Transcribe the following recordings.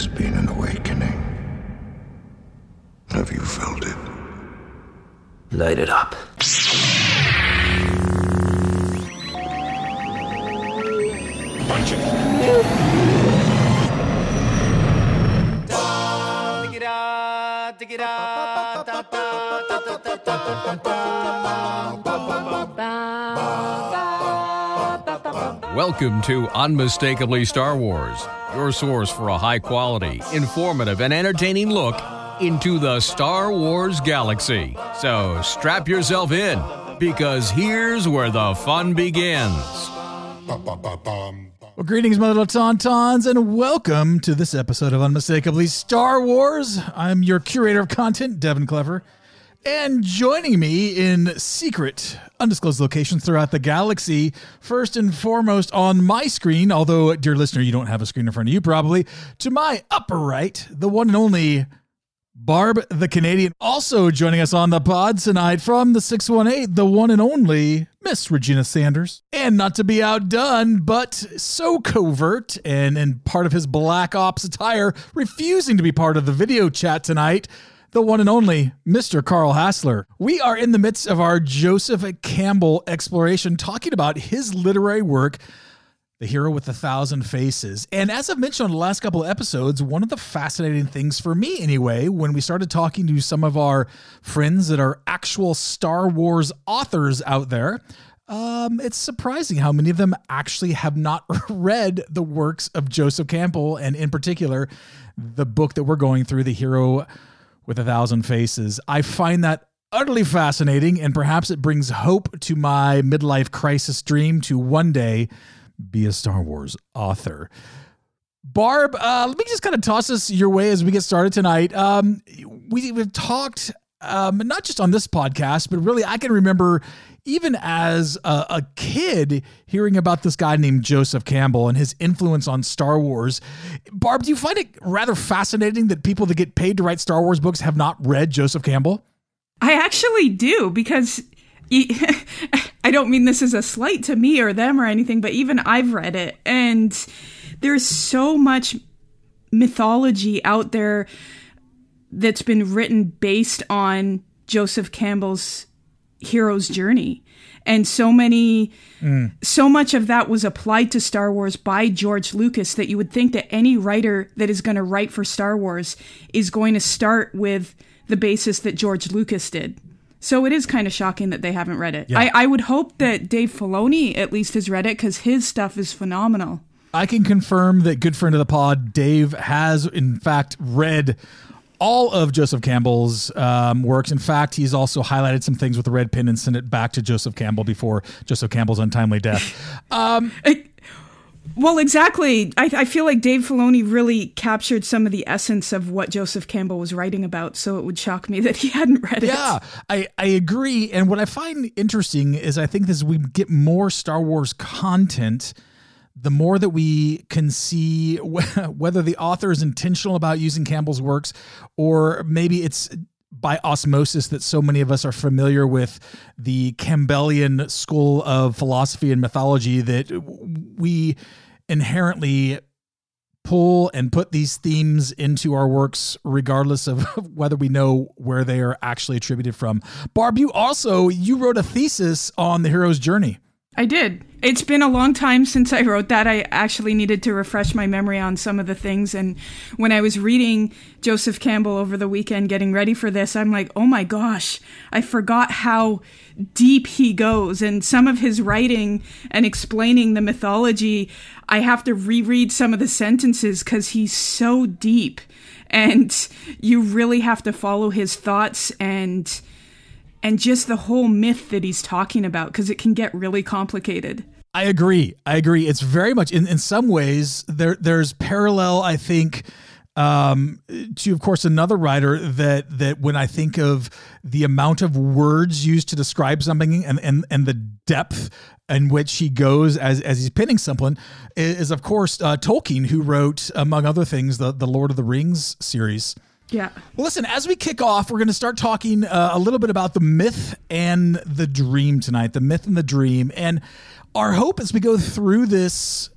has been an awakening. Have you felt it? Light it up. Punch it. Welcome to Unmistakably Star Wars, your source for a high quality, informative, and entertaining look into the Star Wars galaxy. So strap yourself in, because here's where the fun begins. Well, greetings, my little tauntauns, and welcome to this episode of Unmistakably Star Wars. I'm your curator of content, Devin Clever, and joining me in secret, undisclosed locations throughout the galaxy, first and foremost on my screen, although, dear listener, you don't have a screen in front of you probably, to my upper right, the one and only Barb the Canadian. Also joining us on the pod tonight from the 618, the one and only Miss Regina Sanders. And not to be outdone, but so covert and in part of his Black Ops attire, refusing to be part of the video chat tonight, the one and only Mr. Carl Hassler. We are in the midst of our Joseph Campbell exploration, talking about his literary work. The Hero with a Thousand Faces. And as I've mentioned on the last couple of episodes, one of the fascinating things for me, anyway, when we started talking to some of our friends that are actual Star Wars authors out there, um, it's surprising how many of them actually have not read the works of Joseph Campbell, and in particular, the book that we're going through, The Hero with a Thousand Faces. I find that utterly fascinating, and perhaps it brings hope to my midlife crisis dream to one day be a Star Wars author. Barb, uh, let me just kind of toss this your way as we get started tonight. Um, we, we've talked um, not just on this podcast, but really, I can remember even as a, a, kid hearing about this guy named Joseph Campbell and his influence on Star Wars. Barb, do you find it rather fascinating that people that get paid to write Star Wars books have not read Joseph Campbell? I actually do because I don't mean this as a slight to me or them or anything, but even I've read it. And there's so much mythology out there that's been written based on Joseph Campbell's hero's journey. And so many, mm. so much of that was applied to Star Wars by George Lucas that you would think that any writer that is going to write for Star Wars is going to start with the basis that George Lucas did. So it is kind of shocking that they haven't read it. Yeah. I, I would hope that Dave Filoni at least has read it because his stuff is phenomenal. I can confirm that good friend of the pod, Dave, has in fact read all of Joseph Campbell's um, works. In fact, he's also highlighted some things with a red pen and sent it back to Joseph Campbell before Joseph Campbell's untimely death. Um, well, exactly. I, I, feel like Dave Filoni really captured some of the essence of what Joseph Campbell was writing about, so it would shock me that he hadn't read it. Yeah, I, I agree. And what I find interesting is I think as we get more Star Wars content – the more that we can see whether the author is intentional about using Campbell's works or maybe it's by osmosis that so many of us are familiar with the Campbellian school of philosophy and mythology that we inherently pull and put these themes into our works regardless of whether we know where they are actually attributed from. Barb, you also you wrote a thesis on the hero's journey. I did. It's been a long time since I wrote that. I actually needed to refresh my memory on some of the things. And when I was reading Joseph Campbell over the weekend, getting ready for this, I'm like, oh my gosh, I forgot how deep he goes. And some of his writing and explaining the mythology, I have to reread some of the sentences because he's so deep. And you really have to follow his thoughts and and just the whole myth that he's talking about because it can get really complicated. I agree. I agree. It's very much in, in some ways there there's parallel, I think, um, to of course another writer that that when I think of the amount of words used to describe something and and, and the depth in which he goes as as he's pinning something is of course uh, Tolkien who wrote among other things the the Lord of the Rings series. Yeah. Well, listen, as we kick off, we're going to start talking uh, a little bit about the myth and the dream tonight, the myth and the dream. And our hope as we go through this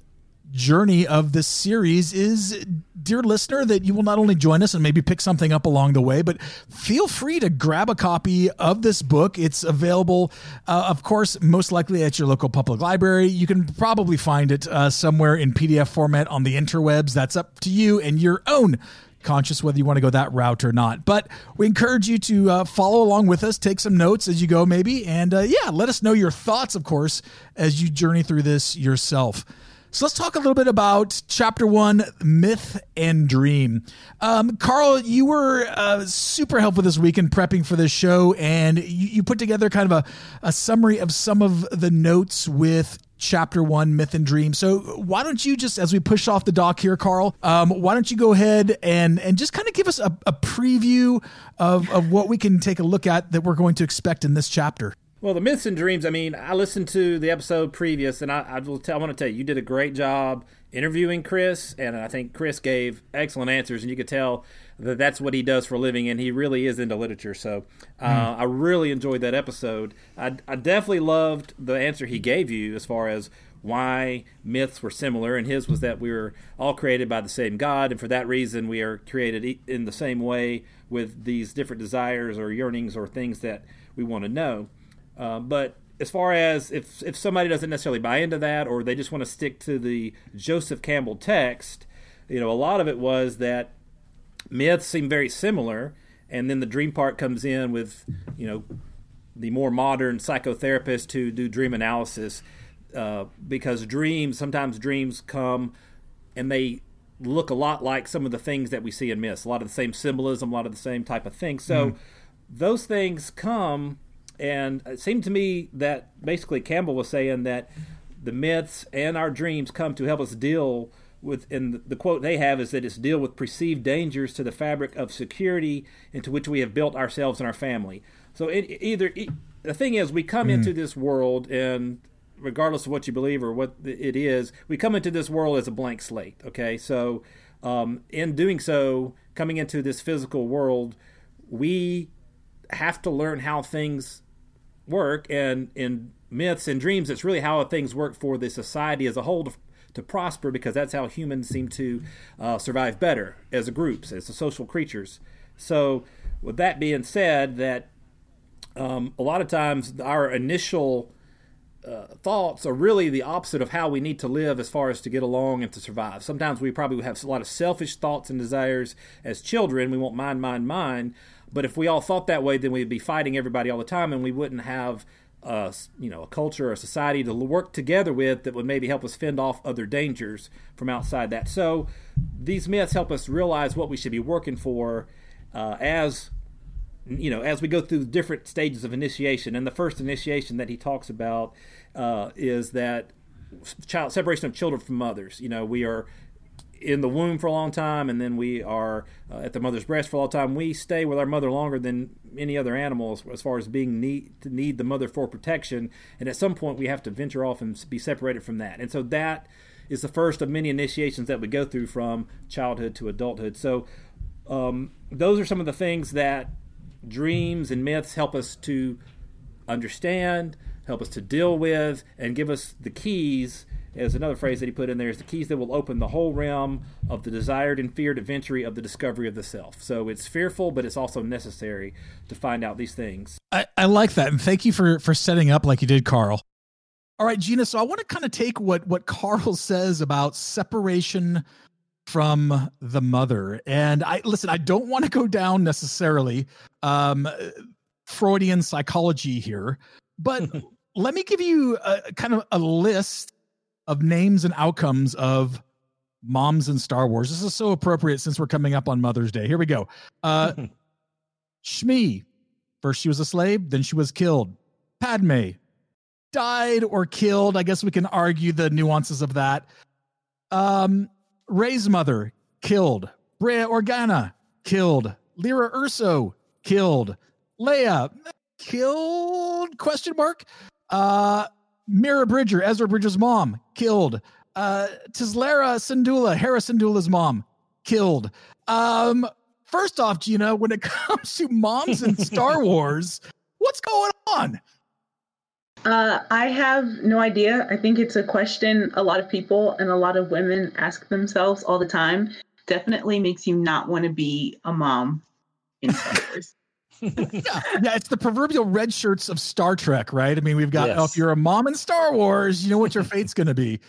journey of this series is, dear listener, that you will not only join us and maybe pick something up along the way, but feel free to grab a copy of this book. It's available, uh, of course, most likely at your local public library. You can probably find it uh, somewhere in PDF format on the interwebs. That's up to you and your own conscious whether you want to go that route or not. But we encourage you to uh, follow along with us, take some notes as you go, maybe, and uh, yeah, let us know your thoughts, of course, as you journey through this yourself. So let's talk a little bit about chapter one, myth and dream. Um, Carl, you were uh, super helpful this week in prepping for this show, and you, you put together kind of a, a summary of some of the notes with chapter one, myth and dream. So why don't you just, as we push off the dock here, Carl, um, why don't you go ahead and and just kind of give us a, a preview of, of what we can take a look at that we're going to expect in this chapter? Well, the myths and dreams. I mean, I listened to the episode previous, and I, I will tell. I want to tell you, you did a great job interviewing Chris, and I think Chris gave excellent answers, and you could tell that that's what he does for a living, and he really is into literature. So, uh, mm. I really enjoyed that episode. I, I definitely loved the answer he gave you as far as why myths were similar, and his was that we were all created by the same God, and for that reason we are created in the same way with these different desires or yearnings or things that we want to know. Uh, but as far as if if somebody doesn't necessarily buy into that or they just want to stick to the Joseph Campbell text, you know, a lot of it was that myths seem very similar, and then the dream part comes in with, you know, the more modern psychotherapists who do dream analysis, uh, because dreams sometimes dreams come and they look a lot like some of the things that we see in myths, a lot of the same symbolism, a lot of the same type of things. So mm. those things come and it seemed to me that basically Campbell was saying that the myths and our dreams come to help us deal with, and the quote they have is that it's deal with perceived dangers to the fabric of security into which we have built ourselves and our family. So it, either it, the thing is, we come mm. into this world, and regardless of what you believe or what it is, we come into this world as a blank slate. Okay, so um, in doing so, coming into this physical world, we have to learn how things work and in myths and dreams it's really how things work for the society as a whole to, to prosper because that's how humans seem to uh, survive better as a groups as social creatures so with that being said that um, a lot of times our initial uh, thoughts are really the opposite of how we need to live as far as to get along and to survive. Sometimes we probably have a lot of selfish thoughts and desires as children. We want mind, mind, mind. But if we all thought that way, then we'd be fighting everybody all the time, and we wouldn't have a you know a culture or a society to work together with that would maybe help us fend off other dangers from outside that. So these myths help us realize what we should be working for uh, as you know as we go through different stages of initiation. And the first initiation that he talks about uh, is that child separation of children from mothers. You know, we are in the womb for a long time, and then we are uh, at the mother's breast for a long time. We stay with our mother longer than any other animals as far as being need need the mother for protection. And at some point, we have to venture off and be separated from that. And so that is the first of many initiations that we go through from childhood to adulthood. So um, those are some of the things that dreams and myths help us to understand, help us to deal with, and give us the keys is another phrase that he put in there is the keys that will open the whole realm of the desired and feared adventure of the discovery of the self. So it's fearful, but it's also necessary to find out these things. I, I like that. And thank you for, for setting up like you did, Carl. All right, Gina. So I want to kind of take what, what Carl says about separation from the mother. And I listen, I don't want to go down necessarily um, Freudian psychology here, but let me give you a kind of a list of names and outcomes of moms in Star Wars. This is so appropriate since we're coming up on Mother's Day. Here we go. Uh, Shmi, first she was a slave, then she was killed. Padme, died or killed. I guess we can argue the nuances of that. Um, Rey's mother, killed. Breha Organa, killed. Lyra Erso, killed. Leia, killed? Question mark. Uh, Mira Bridger, Ezra Bridger's mom, killed. Uh, Tislera Syndulla, Hera Syndulla's mom, killed. Um, first off, Gina, when it comes to moms in Star Wars, what's going on? Uh, I have no idea. I think it's a question a lot of people and a lot of women ask themselves all the time. Definitely makes you not want to be a mom in Star Wars. Yeah, yeah, it's the proverbial red shirts of Star Trek, right? I mean, we've got oh, if you're a mom in Star Wars, you know what your fate's going to be.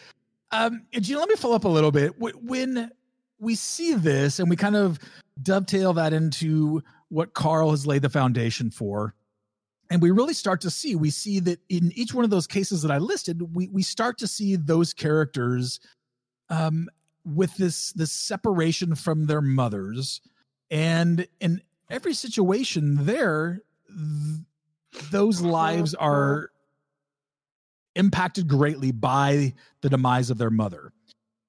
Um, and Gina, let me follow up a little bit. When we see this and we kind of dovetail that into what Carl has laid the foundation for, and we really start to see, we see that in each one of those cases that I listed, we we start to see those characters um, with this this separation from their mothers, and in every situation there, th- those lives are impacted greatly by the demise of their mother.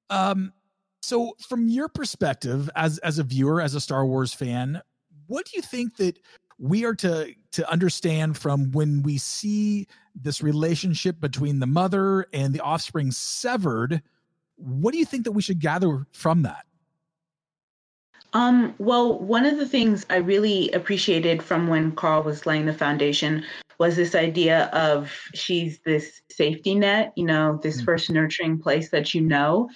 Um, so, from your perspective, as as a viewer, as a Star Wars fan, what do you think that we are to to understand from when we see this relationship between the mother and the offspring severed? What do you think that we should gather from that? Um, well, one of the things I really appreciated from when Carl was laying the foundation was this idea of she's this safety net, you know, this Mm. first nurturing place that you know.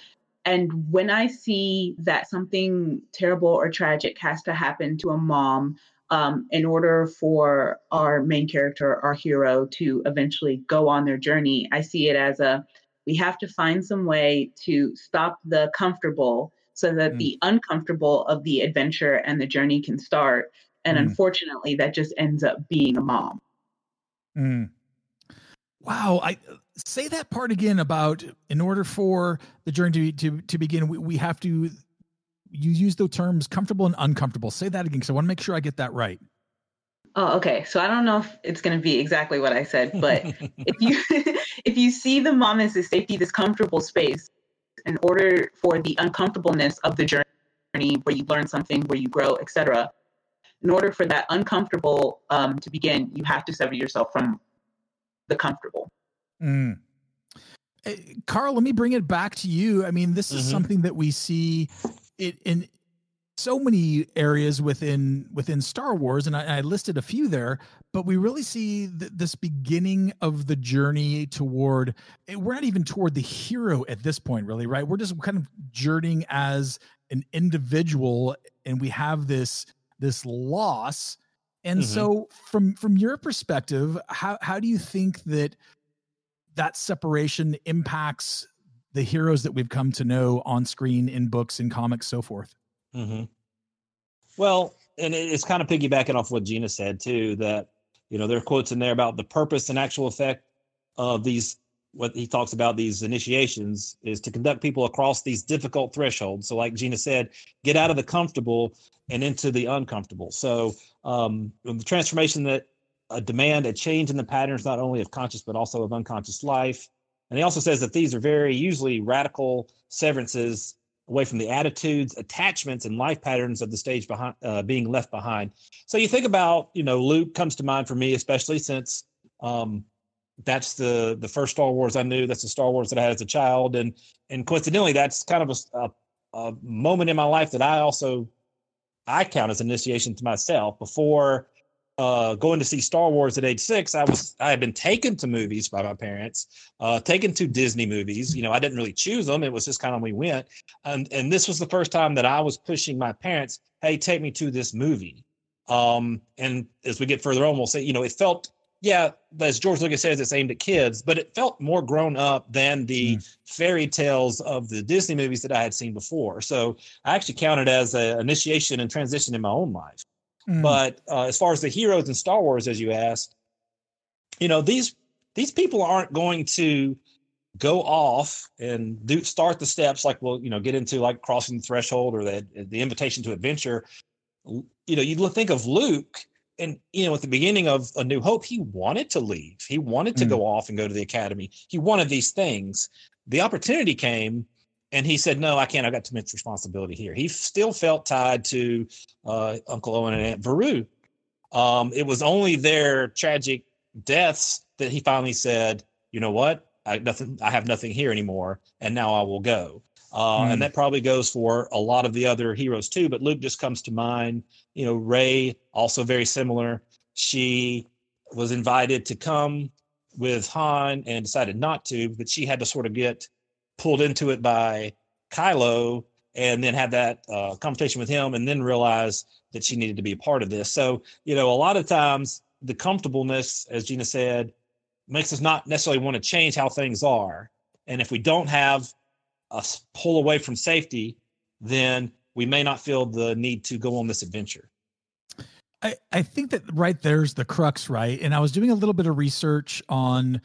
And when I see that something terrible or tragic has to happen to a mom um, in order for our main character, our hero, to eventually go on their journey, I see it as a we have to find some way to stop the comfortable so that Mm. the uncomfortable of the adventure and the journey can start. And Mm. unfortunately, that just ends up being a mom. Mm. Wow, I say that part again about in order for the journey to to, to begin, we, we have to you use the terms comfortable and uncomfortable. Say that again because I want to make sure I get that right. Oh, okay. So I don't know if it's going to be exactly what I said, but if you if you see the mom as a safety, this comfortable space, in order for the uncomfortableness of the journey, where you learn something, where you grow, etc. In order for that uncomfortable um, to begin, you have to sever yourself from the comfortable. Mm. Eh, Carl, let me bring it back to you. I mean, this is Mhm. something that we see it in so many areas within within Star Wars, and I, I listed a few there. But we really see th- this beginning of the journey toward. eh, We're not even toward the hero at this point, really, right? We're just kind of journeying as an individual, and we have this this loss. And Mhm. so, from from your perspective, how how do you think that that separation impacts the heroes that we've come to know on screen in books in comics so forth hmm Well, and it's kind of piggybacking off what Gina said too. That you know there are quotes in there about the purpose and actual effect of these. What he talks about these initiations is to conduct people across these difficult thresholds. So, like Gina said, get out of the comfortable and into the uncomfortable. So, um, the transformation that a demand a change in the patterns not only of conscious but also of unconscious life. And he also says that these are very usually radical severances away from the attitudes, attachments, and life patterns of the stage behind uh, being left behind. So you think about, you know, Luke comes to mind for me, especially since um, that's the the first Star Wars I knew. That's the Star Wars that I had as a child, and and coincidentally, that's kind of a, a, a moment in my life that I also I count as initiation to myself. Before uh, going to see Star Wars at age six, I was I had been taken to movies by my parents, uh, taken to Disney movies. You know, I didn't really choose them; it was just kind of we went. And and this was the first time that I was pushing my parents, "Hey, take me to this movie." Um, and as we get further on, we'll say, you know, it felt, yeah, as George Lucas says, it's aimed at kids, but it felt more grown up than the fairy tales of the Disney movies that I had seen before. So I actually counted as an initiation and transition in my own life. Mm. But uh, as far as the heroes in Star Wars, as you asked, you know these these people aren't going to go off and do start the steps like we'll you know get into like crossing the threshold or the the invitation to adventure. You know, you think of Luke, and you know at the beginning of A New Hope, he wanted to leave. He wanted to Mm. go off and go to the academy. He wanted these things. The opportunity came, and he said, "No, I can't. I got too much responsibility here." He still felt tied to uh, Uncle Owen and Aunt Beru. Um, it was only their tragic deaths that he finally said, "You know what? I nothing. I have nothing here anymore, and now I will go." Uh, Hmm. And that probably goes for a lot of the other heroes too. But Luke just comes to mind. You know, Rey also very similar. She was invited to come with Han and decided not to, but she had to sort of get pulled into it by Kylo and then had that uh, conversation with him and then realized that she needed to be a part of this. So, you know, a lot of times the comfortableness, as Gina said, makes us not necessarily want to change how things are. And if we don't have a pull away from safety, then we may not feel the need to go on this adventure. I, I think that right there's the crux, right? And I was doing a little bit of research on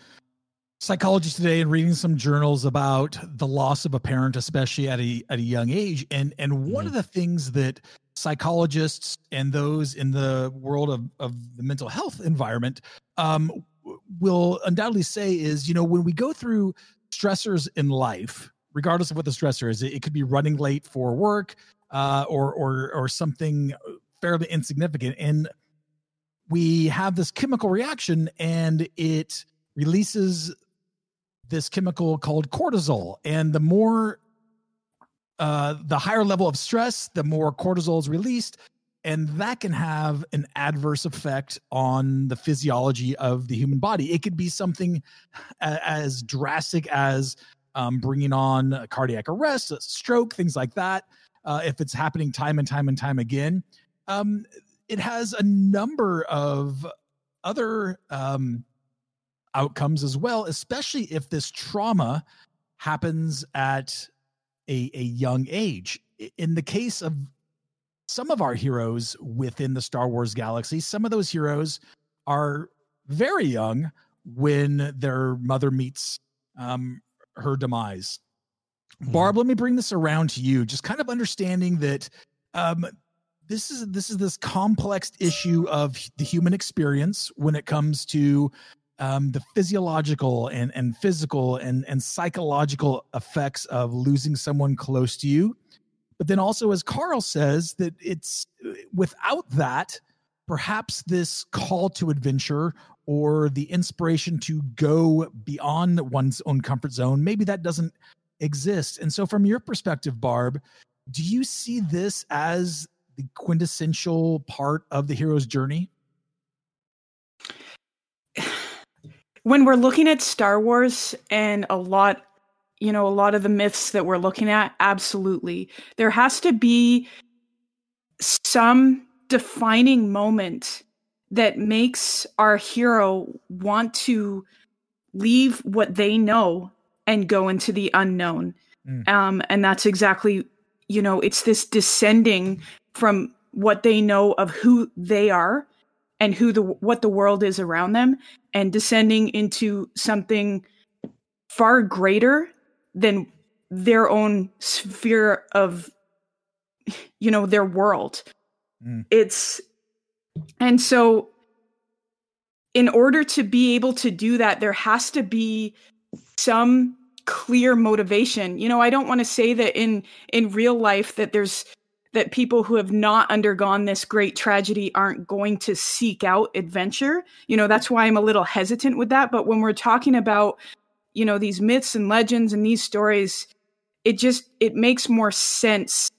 psychology today and reading some journals about the loss of a parent, especially at a at a young age. And and one Mhm. of the things that psychologists and those in the world of, of the mental health environment um, will undoubtedly say is, you know, when we go through stressors in life, regardless of what the stressor is, it, it could be running late for work uh, or or or something fairly insignificant, and we have this chemical reaction, and it releases this chemical called cortisol, and the more uh, the higher level of stress, the more cortisol is released, and that can have an adverse effect on the physiology of the human body. It could be something as drastic as um, bringing on a cardiac arrest, a stroke, things like that. Uh, if it's happening time and time and time again, um, it has a number of other um, outcomes as well, especially if this trauma happens at a, a young age. In the case of some of our heroes within the Star Wars galaxy, some of those heroes are very young when their mother meets um, her demise. Barb, let me bring this around to you. Just kind of understanding that um, this is this is this complex issue of the human experience when it comes to um, the physiological and and physical and and psychological effects of losing someone close to you. But then also, as Carl says, that it's without that, perhaps this call to adventure or the inspiration to go beyond one's own comfort zone, maybe that doesn't exist. And so, from your perspective, Barb, do you see this as the quintessential part of the hero's journey? When we're looking at Star Wars and a lot, you know, a lot of the myths that we're looking at, absolutely. There has to be some defining moment that makes our hero want to leave what they know and go into the unknown. Mm. Um, and that's exactly, you know, it's this descending from what they know of who they are and who the what the world is around them and descending into something far greater than their own sphere of you know their world Mm. it's and so in order to be able to do that there has to be some clear motivation you know i don't want to say that in in real life that there's that people who have not undergone this great tragedy aren't going to seek out adventure. You know that's why i'm a little hesitant with that. But when we're talking about you know these myths and legends and these stories it just it makes more sense.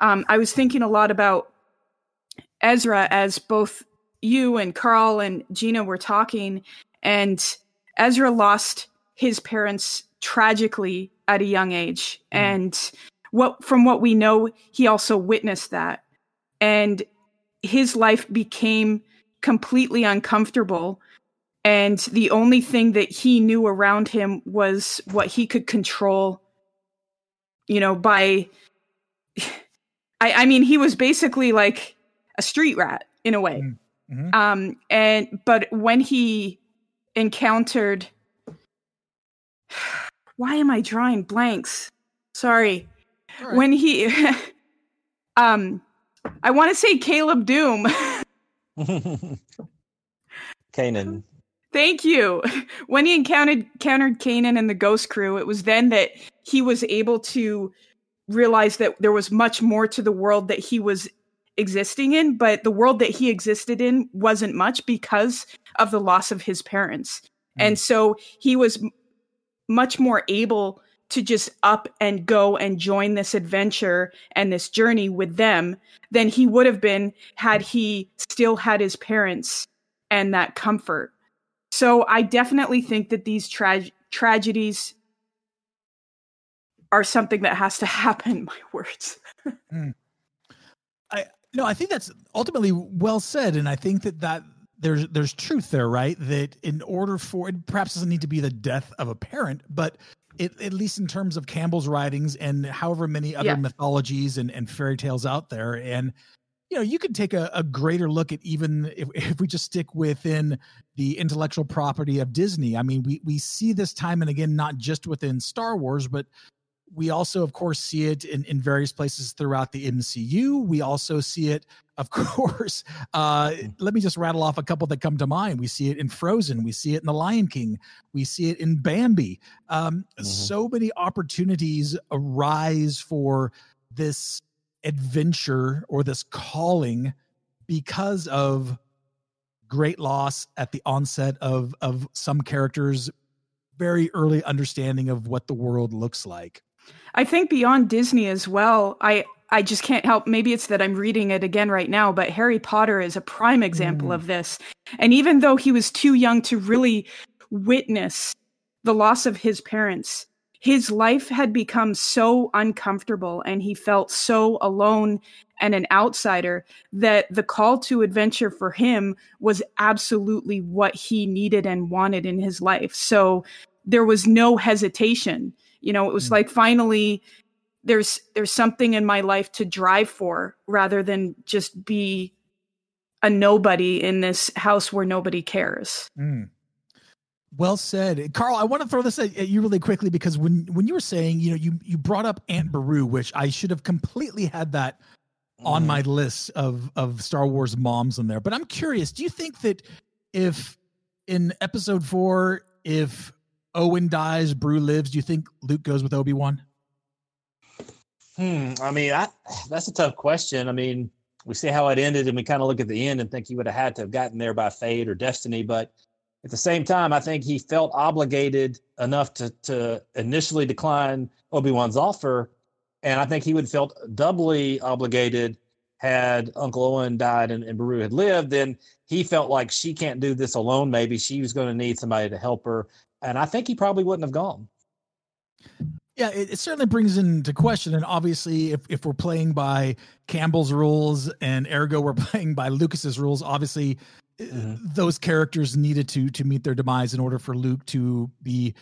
Um, i was thinking a lot about ezra as both you and carl and gina were talking and ezra lost his parents tragically at a young age. And what from what we know he also witnessed that. And his life became completely uncomfortable. And the only thing that he knew around him was what he could control you know by i i mean he was basically like a street rat in a way. Mhm. um and but when he encountered why am i drawing blanks? Sorry right. when he um i want to say caleb dume Kanan. Thank you. When he encountered encountered Kanan and the Ghost Crew, it was then that he was able to realize that there was much more to the world that he was existing in, but the world that he existed in wasn't much because of the loss of his parents. And so he was m- much more able to just up and go and join this adventure and this journey with them than he would have been had he still had his parents and that comfort. So I definitely think that these tra- tragedies are something that has to happen. My words. mm. I no, I think that's ultimately well said, and I think that that there's there's truth there, right? That in order for it perhaps doesn't need to be the death of a parent, but it, at least in terms of Campbell's writings and however many other yeah. mythologies and, and fairy tales out there, and you know, you could take a, a greater look at even if, if we just stick within the intellectual property of Disney. I mean, we we see this time and again, not just within Star Wars, but we also, of course, see it in, in various places throughout the MCU. We also see it, of course. Uh, mm. let me just rattle off a couple that come to mind. We see it in Frozen. We see it in The Lion King. We see it in Bambi. Um, mm-hmm. So many opportunities arise for this adventure or this calling because of great loss at the onset of of some characters very early understanding of what the world looks like I think beyond Disney as well, I I just can't help maybe it's that I'm reading it again right now, but Harry Potter is a prime example mm. of this. And even though he was too young to really witness the loss of his parents, his life had become so uncomfortable and he felt so alone and an outsider that the call to adventure for him was absolutely what he needed and wanted in his life. So there was no hesitation you know it was mm. like finally there's there's something in my life to drive for rather than just be a nobody in this house where nobody cares mm. well said carl i want to throw this at you really quickly because when when you were saying you know you you brought up aunt beru which i should have completely had that on mm. my list of of star wars moms in there but i'm curious do you think that if in episode four if Owen dies, Beru lives. Do you think Luke goes with Obi Wan? Hmm. I mean, I, that's a tough question. I mean, we see how it ended, and we kind of look at the end and think he would have had to have gotten there by fate or destiny. But at the same time, I think he felt obligated enough to to initially decline Obi Wan's offer, and I think he would have felt doubly obligated had Uncle Owen died and, and Beru had lived. Then he felt like she can't do this alone. Maybe she was going to need somebody to help her and I think he probably wouldn't have gone. Yeah, it, it, certainly brings into question. And obviously, if, if we're playing by Campbell's rules and ergo we're playing by Lucas's rules, obviously uh, mm-hmm. those characters needed to to meet their demise in order for Luke to be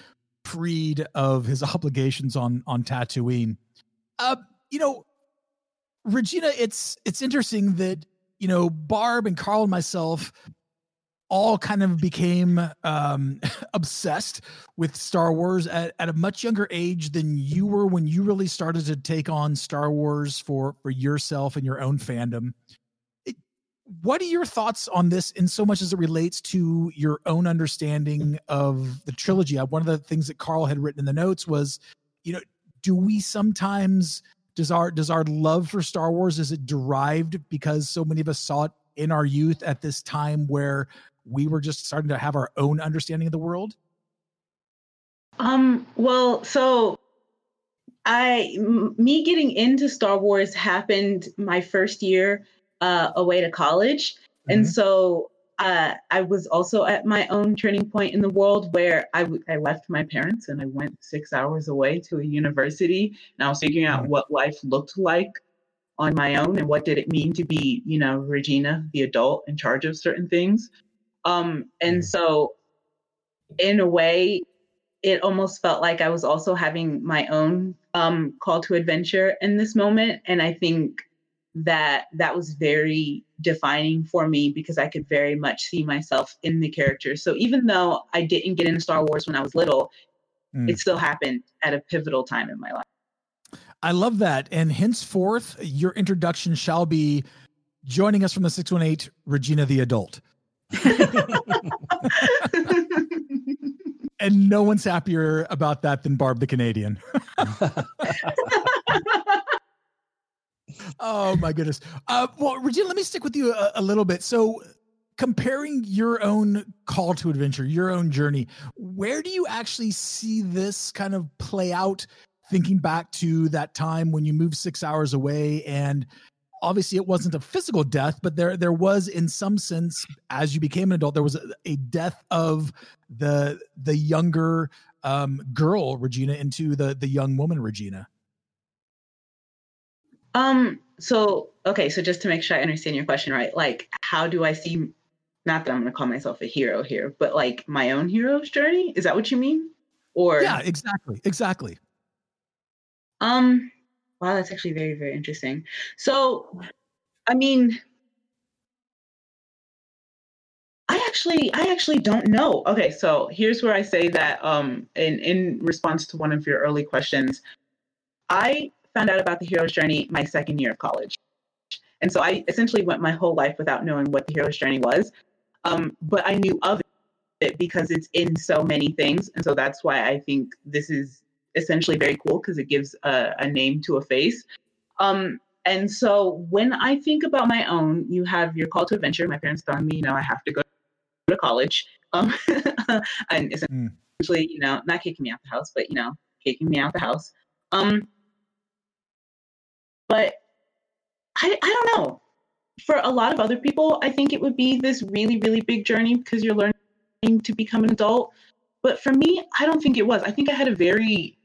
freed of his obligations on on Tatooine. Uh, you know, Regina, it's it's interesting that you know Barb and Carl and myself all kind of became um, obsessed with Star Wars at, at a much younger age than you were when you really started to take on Star Wars for for yourself and your own fandom. It, what are your thoughts on this in so much as it relates to your own understanding of the trilogy? Uh, one of the things that Carl had written in the notes was, you know, do we sometimes does our does our love for Star Wars is it derived because so many of us saw it in our youth at this time where we were just starting to have our own understanding of the world? Um, well, so I m- me getting into Star Wars happened my first year uh, away to college, mm-hmm. and so uh, I was also at my own turning point in the world where I, w- I left my parents and I went six hours away to a university, and I was figuring out mm-hmm. what life looked like on my own and what did it mean to be, you know, Regina, the adult in charge of certain things. Um, and mm. so, in a way, it almost felt like I was also having my own um, call to adventure in this moment. And I think that that was very defining for me because I could very much see myself in the character. So even though I didn't get into Star Wars when I was little, mm. it still happened at a pivotal time in my life. I love that. And henceforth, your introduction shall be joining us from the 618, Regina the Adult. and no one's happier about that than Barb the Canadian. oh my goodness. Uh, well, Regina, let me stick with you a, a, little bit. So, comparing your own call to adventure, your own journey, where do you actually see this kind of play out? Thinking back to that time when you moved six hours away and obviously it wasn't a physical death, but there there was in some sense as you became an adult there was a, a death of the the younger um, girl Regina into the the young woman Regina. Um. So okay. So just to make sure I understand your question right, like how do I see? Not that I'm going to call myself a hero here, but like my own hero's journey. Is that what you mean? Or yeah, exactly, exactly. Um. Wow, that's actually very very interesting. So, I mean, I actually I actually don't know. Okay, so here's where I say that um in in response to one of your early questions, I found out about the hero's journey my second year of college. And so I essentially went my whole life without knowing what the hero's journey was. Um, but I knew of it because it's in so many things. And so that's why I think this is essentially very cool because it gives a, a, name to a face. Um, and so when I think about my own, you have your call to adventure. My parents telling me, you know, I have to go to college. Um, and essentially, mm. you know, not kicking me out the house, but, you know, kicking me out the house. Um, but I, I don't know. For a lot of other people, I think it would be this really, really big journey because you're learning to become an adult. But for me, I don't think it was. I think I had a very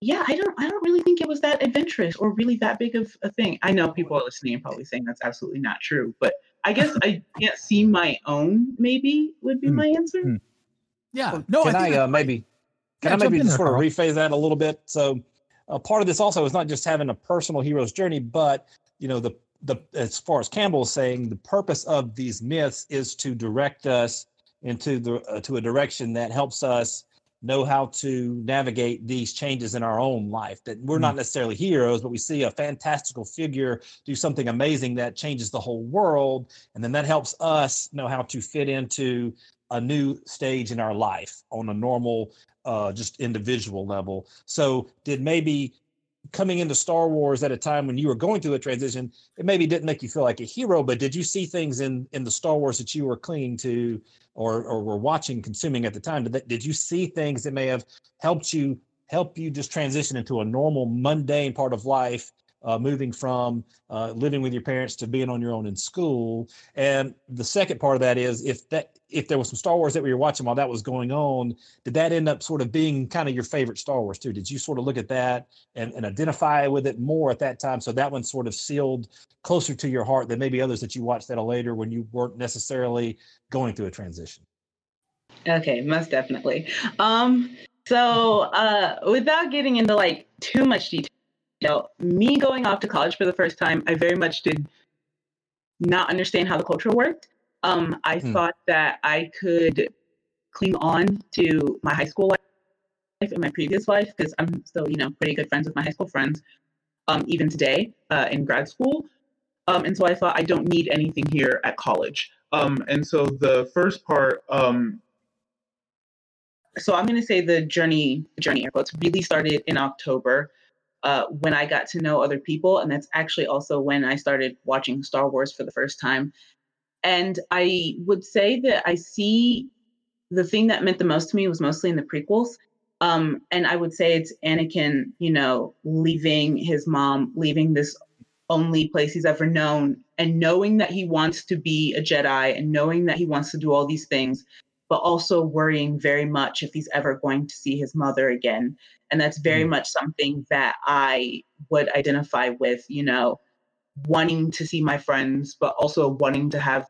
yeah, I don't I don't really think it was that adventurous or really that big of a thing. I know people are listening and probably saying that's absolutely not true, but I guess I can't see my own maybe would be mm. my answer. Mm. Yeah. No, can I, I uh, maybe can yeah, I maybe just sort of rephrase that a little bit? So uh, part of this also is not just having a personal hero's journey, but you know the the as far as Campbell is saying, the purpose of these myths is to direct us into the uh, to a direction that helps us know how to navigate these changes in our own life that we're not mm. necessarily heroes but we see a fantastical figure do something amazing that changes the whole world and then that helps us know how to fit into a new stage in our life on a normal uh, just individual level. So did maybe coming into Star Wars at a time when you were going through a transition, it maybe didn't make you feel like a hero, but did you see things in in the Star Wars that you were clinging to or or were watching, consuming at the time? Did that, did you see things that may have helped you help you just transition into a normal mundane part of life uh, moving from uh, living with your parents to being on your own in school. And the second part of that is if that if there was some Star Wars that we were watching while that was going on, did that end up sort of being kind of your favorite Star Wars too? Did you sort of look at that and, and identify with it more at that time? So that one sort of sealed closer to your heart than maybe others that you watched at a later when you weren't necessarily going through a transition. Okay, most definitely. Um, so uh, without getting into like too much detail you know, me going off to college for the first time, I very much did not understand how the culture worked. Um, I hmm. thought that I could cling on to my high school life and my previous life because I'm still, you know, pretty good friends with my high school friends, um, even today uh, in grad school. Um, and so I thought I don't need anything here at college. Um, and so the first part, um, so I'm going to say the journey, journey air quotes, really started in October uh, when I got to know other people. And that's actually also when I started watching Star Wars for the first time. And I would say that I see the thing that meant the most to me was mostly in the prequels. Um, and I would say it's Anakin, you know, leaving his mom, leaving this only place he's ever known, and knowing that he wants to be a Jedi and knowing that he wants to do all these things, but also worrying very much if he's ever going to see his mother again and that's very mm. much something that i would identify with you know wanting to see my friends but also wanting to have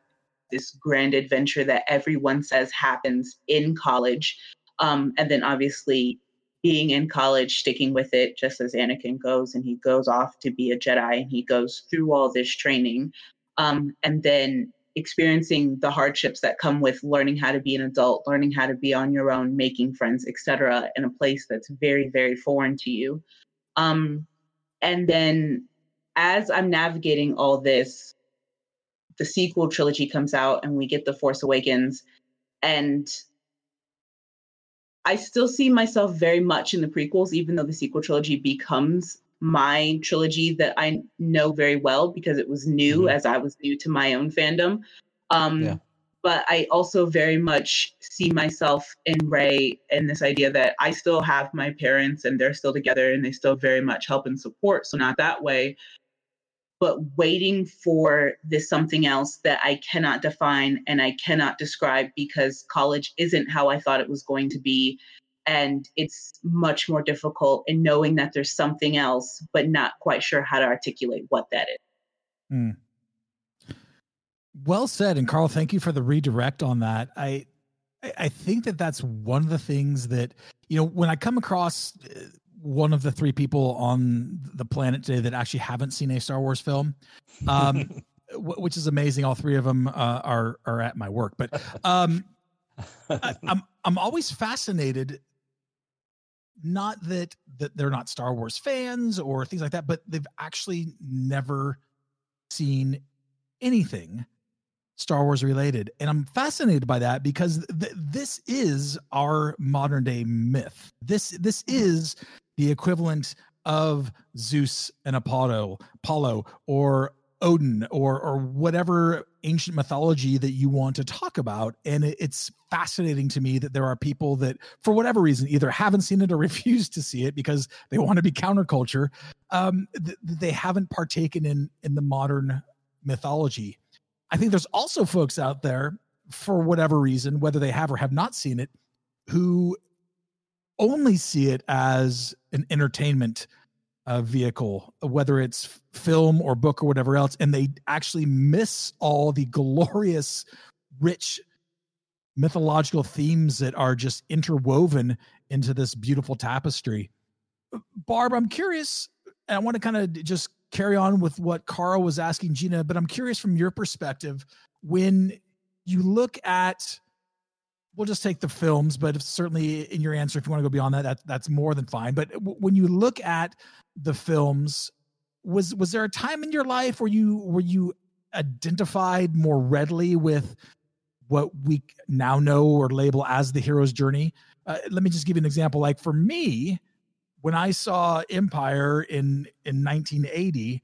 this grand adventure that everyone says happens in college um, and then obviously being in college sticking with it just as anakin goes and he goes off to be a jedi and he goes through all this training um, and then experiencing the hardships that come with learning how to be an adult, learning how to be on your own, making friends, etc., in a place that's very, very foreign to you. Um, and then as I'm navigating all this, the sequel trilogy comes out and we get The Force Awakens. And I still see myself very much in the prequels, even though the sequel trilogy becomes my trilogy that I know very well because it was new mm-hmm. as I was new to my own fandom. Um, yeah. But I also very much see myself in Rey and this idea that I still have my parents and they're still together and they still very much help and support. So, not that way. But waiting for this something else that I cannot define and I cannot describe because college isn't how I thought it was going to be. And it's much more difficult in knowing that there's something else, but not quite sure how to articulate what that is. Hmm. Well said, and Carl, thank you for the redirect on that. I, I think that that's one of the things that you know when I come across uh, one of the three people on the planet today that actually haven't seen a Star Wars film, um, which is amazing. All three of them uh, are are at my work, but um, I, I'm I'm always fascinated. Not that that they're not Star Wars fans or things like that, but they've actually never seen anything Star Wars related. And I'm fascinated by that because th- this is our modern day myth. This this is the equivalent of Zeus and Apollo, Apollo or Odin or or whatever ancient mythology that you want to talk about. And it, it's fascinating to me that there are people that for whatever reason either haven't seen it or refuse to see it because they want to be counterculture um th- they haven't partaken in in the modern mythology. I think there's also folks out there, for whatever reason, whether they have or have not seen it, who only see it as an entertainment uh, vehicle, whether it's film or book or whatever else, and they actually miss all the glorious, rich mythological themes that are just interwoven into this beautiful tapestry. Barb, I'm curious, and I want to kind of just carry on with what Carl was asking Gina, but I'm curious from your perspective when you look at we'll just take the films, but certainly in your answer, if you want to go beyond that, that that's more than fine. But w- when you look at the films, was was there a time in your life where you where you identified more readily with what we now know or label as the hero's journey? Uh, let me just give you an example. Like for me, when I saw Empire in in 1980,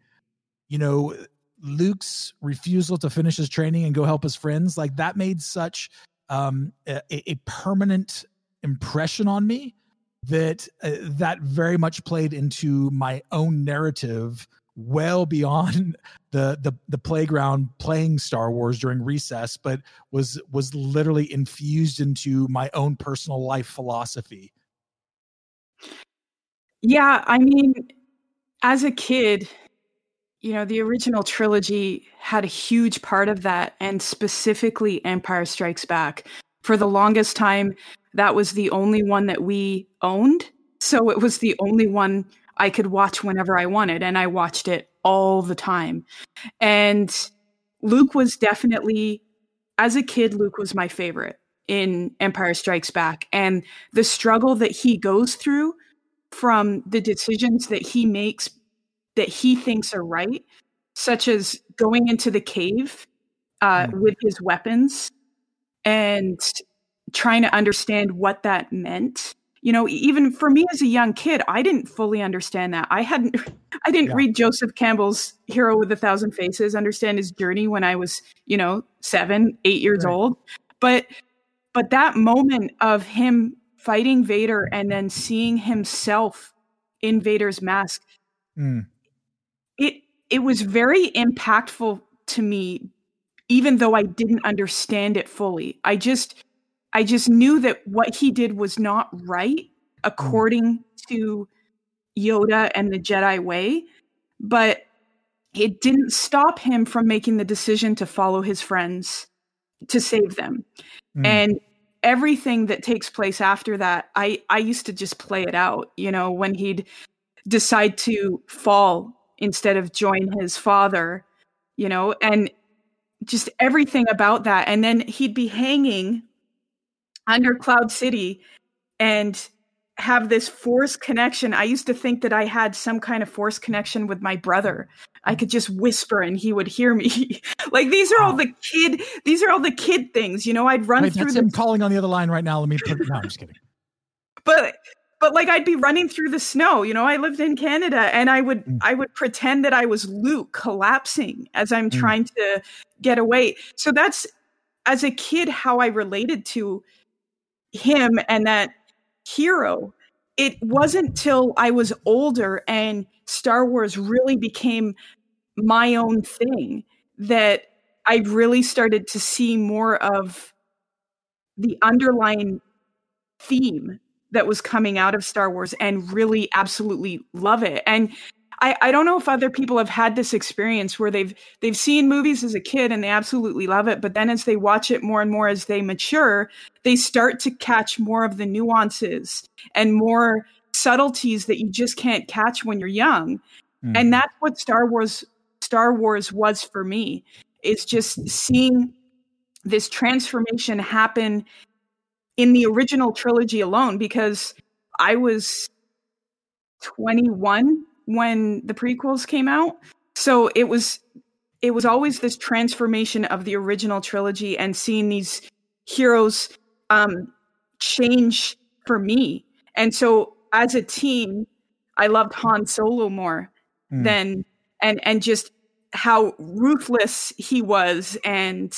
you know, Luke's refusal to finish his training and go help his friends, like that made such um, a, a permanent impression on me that uh, that very much played into my own narrative well beyond the, the the playground playing Star Wars during recess, but was was literally infused into my own personal life philosophy. Yeah, I mean, as a kid, you know, the original trilogy had a huge part of that, and specifically Empire Strikes Back. For the longest time, that was the only one that we owned. So it was the only one I could watch whenever I wanted, and I watched it all the time. And Luke was definitely, as a kid, Luke was my favorite in Empire Strikes Back. And the struggle that he goes through from the decisions that he makes that he thinks are right, such as going into the cave uh, mm. with his weapons and trying to understand what that meant. You know, even for me as a young kid, I didn't fully understand that. I hadn't, I didn't yeah. read Joseph Campbell's Hero with a Thousand Faces, understand his journey when I was, you know, seven, eight years right. old. But, but that moment of him fighting Vader and then seeing himself in Vader's mask, mm. It was very impactful to me, even though I didn't understand it fully. I just I just knew that what he did was not right according mm. to Yoda and the Jedi way, but it didn't stop him from making the decision to follow his friends to save them. Mm. And everything that takes place after that, I I used to just play it out. You know, when he'd decide to fall instead of join his father, you know, and just everything about that. And then he'd be hanging under Cloud City and have this force connection. I used to think that I had some kind of force connection with my brother. I could just whisper and he would hear me. like these are all the kid. These are all the kid things. You know, I'd run Wait, through. That's him calling on the other line right now. Let me put. No, I'm just kidding. But but like I'd be running through the snow. You know, I lived in Canada, and I would mm. I would pretend that I was Luke collapsing as I'm mm. trying to get away. So that's as a kid how I related to him and that hero. It wasn't till I was older and Star Wars really became my own thing that I really started to see more of the underlying theme that was coming out of Star Wars and really absolutely love it. And I, I don't know if other people have had this experience where they've they've seen movies as a kid and they absolutely love it, but then as they watch it more and more as they mature, they start to catch more of the nuances and more subtleties that you just can't catch when you're young. Mm-hmm. And that's what Star Wars Star Wars was for me. It's just seeing this transformation happen in the original trilogy alone because I was 21 when the prequels came out. So it was it was always this transformation of the original trilogy and seeing these heroes um change for me. And so as a teen, I loved Han Solo more mm. than and and just how ruthless he was and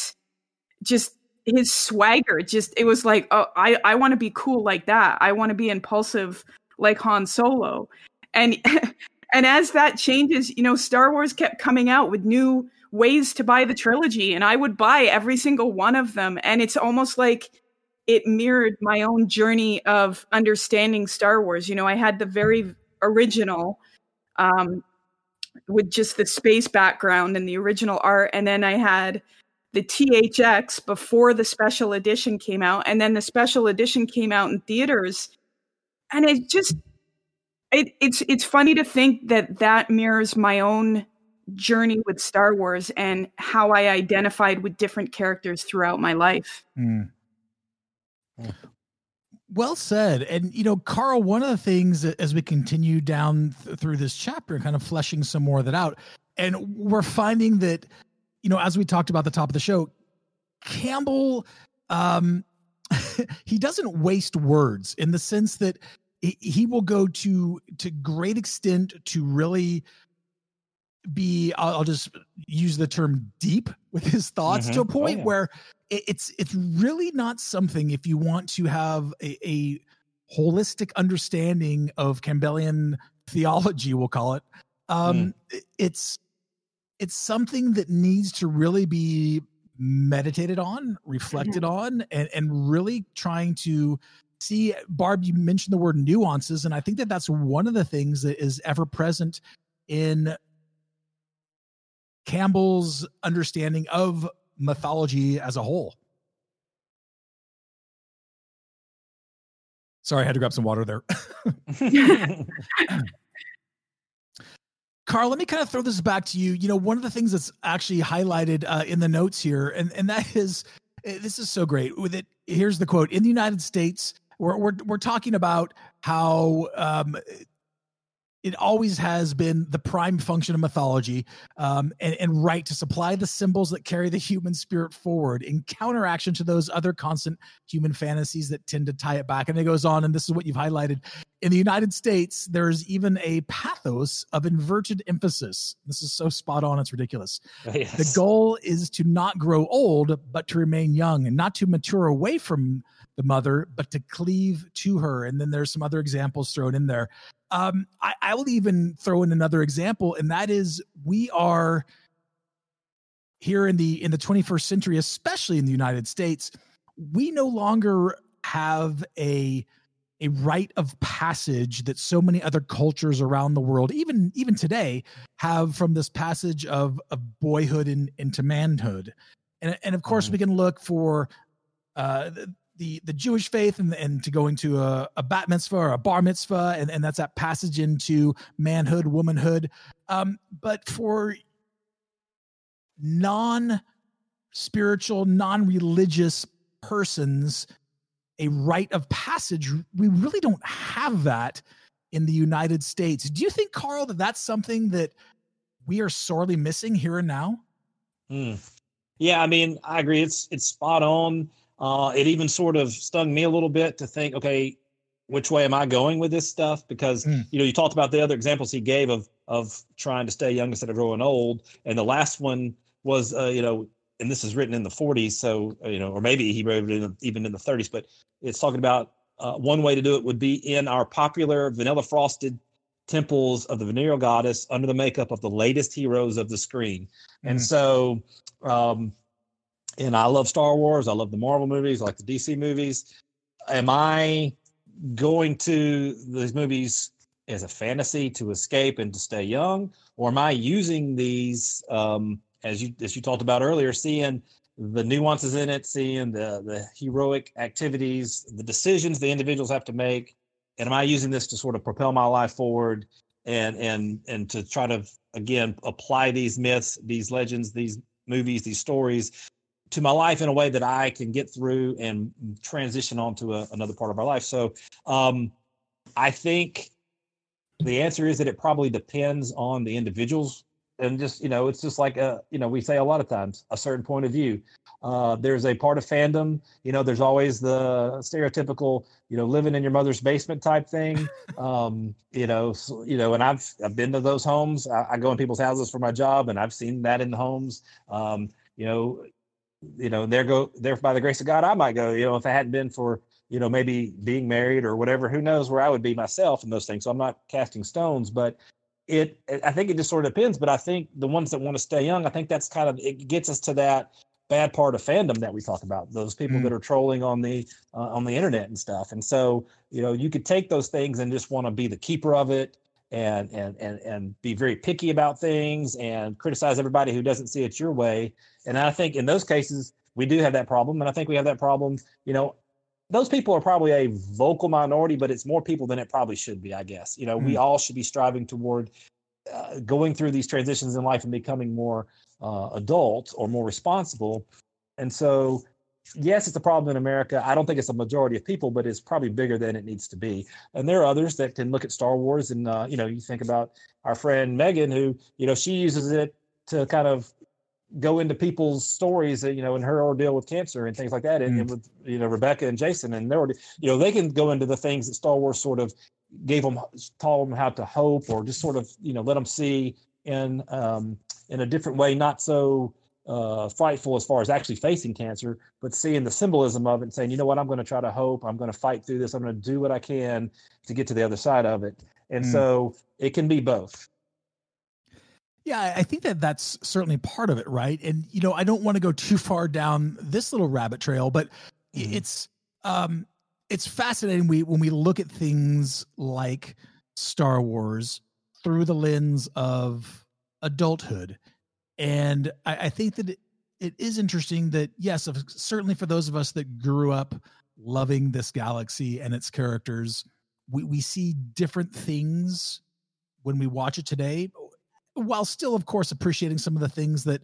just his swagger just it was like oh i i want to be cool like that. I want to be impulsive like han solo. And and as that changes you know star wars kept coming out with new ways to buy the trilogy and i would buy every single one of them and it's almost like it mirrored my own journey of understanding star wars. You know i had the very original um with just the space background and the original art and then i had the THX before the special edition came out, and then the special edition came out in theaters, and it just it, it's it's funny to think that that mirrors my own journey with Star Wars and how I identified with different characters throughout my life. Mm. Well said. And, you know, Carl, one of the things as we continue down th- through this chapter, kind of fleshing some more of that out, and we're finding that you know, as we talked about the top of the show, Campbell, um, he doesn't waste words in the sense that he, he will go to to great extent to really be I'll, I'll, just use the term deep with his thoughts mm-hmm. to a mm-hmm. point oh, yeah. where it, it's it's really not something if you want to have a, a holistic understanding of Campbellian theology we'll call it um mm. it's it's something that needs to really be meditated on, reflected mm-hmm. on, and, and really trying to see. Barb, you mentioned the word nuances, and I think that that's one of the things that is ever present in Campbell's understanding of mythology as a whole. Sorry, I had to grab some water there. Carl, let me kind of throw this back to you. You know, one of the things that's actually highlighted uh, in the notes here, and and that is, eh, this is so great. With it, here's the quote: In the United States, we're we're we're talking about how um, it always has been the prime function of mythology um, and, and right to supply the symbols that carry the human spirit forward in counteraction to those other constant human fantasies that tend to tie it back. And it goes on, and this is what you've highlighted. In the United States, there's even a pathos of inverted emphasis. This is so spot on, it's ridiculous. Yes. The goal is to not grow old, but to remain young and not to mature away from the mother, but to cleave to her. And then there's some other examples thrown in there. Um, I, I will even throw in another example, and that is we are here in the in the 21st century, especially in the United States, we no longer have a a rite of passage that so many other cultures around the world, even even today, have from this passage of of boyhood in, into manhood. And, and of course, mm. we can look for uh, the the Jewish faith and and to go into a, a bat mitzvah or a bar mitzvah, and, and that's that passage into manhood, womanhood. Um, but for non spiritual, non religious persons, a rite of passage, we really don't have that in the United States. Do you think, Carl, that that's something that we are sorely missing here and now? Mm. Yeah, I mean, I agree. It's it's spot on. Uh, it even sort of stung me a little bit to think, okay, which way am I going with this stuff? Because mm. you know, you talked about the other examples he gave of of trying to stay young instead of growing old, and the last one was, uh, you know, and this is written in the 40s, so uh, you know, or maybe he wrote it in, even in the 30s, but it's talking about uh, one way to do it would be in our popular vanilla frosted temples of the venereal goddess under the makeup of the latest heroes of the screen. And Mhm. so, um, and I love Star Wars. I love the Marvel movies, I like the DC movies. Am I going to these movies as a fantasy to escape and to stay young, or am I using these um, as you as you talked about earlier, seeing the nuances in it, seeing the the heroic activities, the decisions the individuals have to make, and am I using this to sort of propel my life forward and and and to try to again apply these myths, these legends, these movies, these stories to my life in a way that I can get through and transition on to a, another part of our life. So um, I think the answer is that it probably depends on the individuals and just you know it's just like a you know we say a lot of times a certain point of view. Uh, there's a part of fandom you know there's always the stereotypical you know living in your mother's basement type thing. Um, you know so, you know and i've i've been to those homes. I, I go in people's houses for my job and i've seen that in the homes. Um, you know you know there go there by the grace of god i might go you know if it hadn't been for you know maybe being married or whatever who knows where i would be myself and those things. So i'm not casting stones but it i think it just sort of depends but i think the ones that want to stay young i think that's kind of it gets us to that bad part of fandom that we talk about those people Mm. that are trolling on the uh, on the internet and stuff. And so you know you could take those things and just want to be the keeper of it and and and and be very picky about things and criticize everybody who doesn't see it your way and i think in those cases we do have that problem and i think we have that problem you know those people are probably a vocal minority, but it's more people than it probably should be, I guess. You know, we Mm. all should be striving toward uh, going through these transitions in life and becoming more uh, adult or more responsible. And so, yes, it's a problem in America. I don't think it's a majority of people, but it's probably bigger than it needs to be. And there are others that can look at Star Wars and, uh, you know, you think about our friend Megan, who, you know, she uses it to kind of go into people's stories, you know, in her ordeal with cancer and things like that, and, and with you know Rebecca and Jason and their, ordeal, you know, they can go into the things that Star Wars sort of gave them, taught them how to hope, or just sort of you know let them see in um, in a different way, not so uh, frightful as far as actually facing cancer, but seeing the symbolism of it and saying, you know what, I'm going to try to hope, I'm going to fight through this, I'm going to do what I can to get to the other side of it, and Mm. so it can be both. Yeah, I- think that that's certainly part of it, right? And you know, I don't want to go too far down this little rabbit trail, but Mhm. it's um it's fascinating we when we look at things like Star Wars through the lens of adulthood. And I, I think that it, it is interesting that yes, of- certainly for those of us that grew up loving this galaxy and its characters, we, we see different things when we watch it today while still of course appreciating some of the things that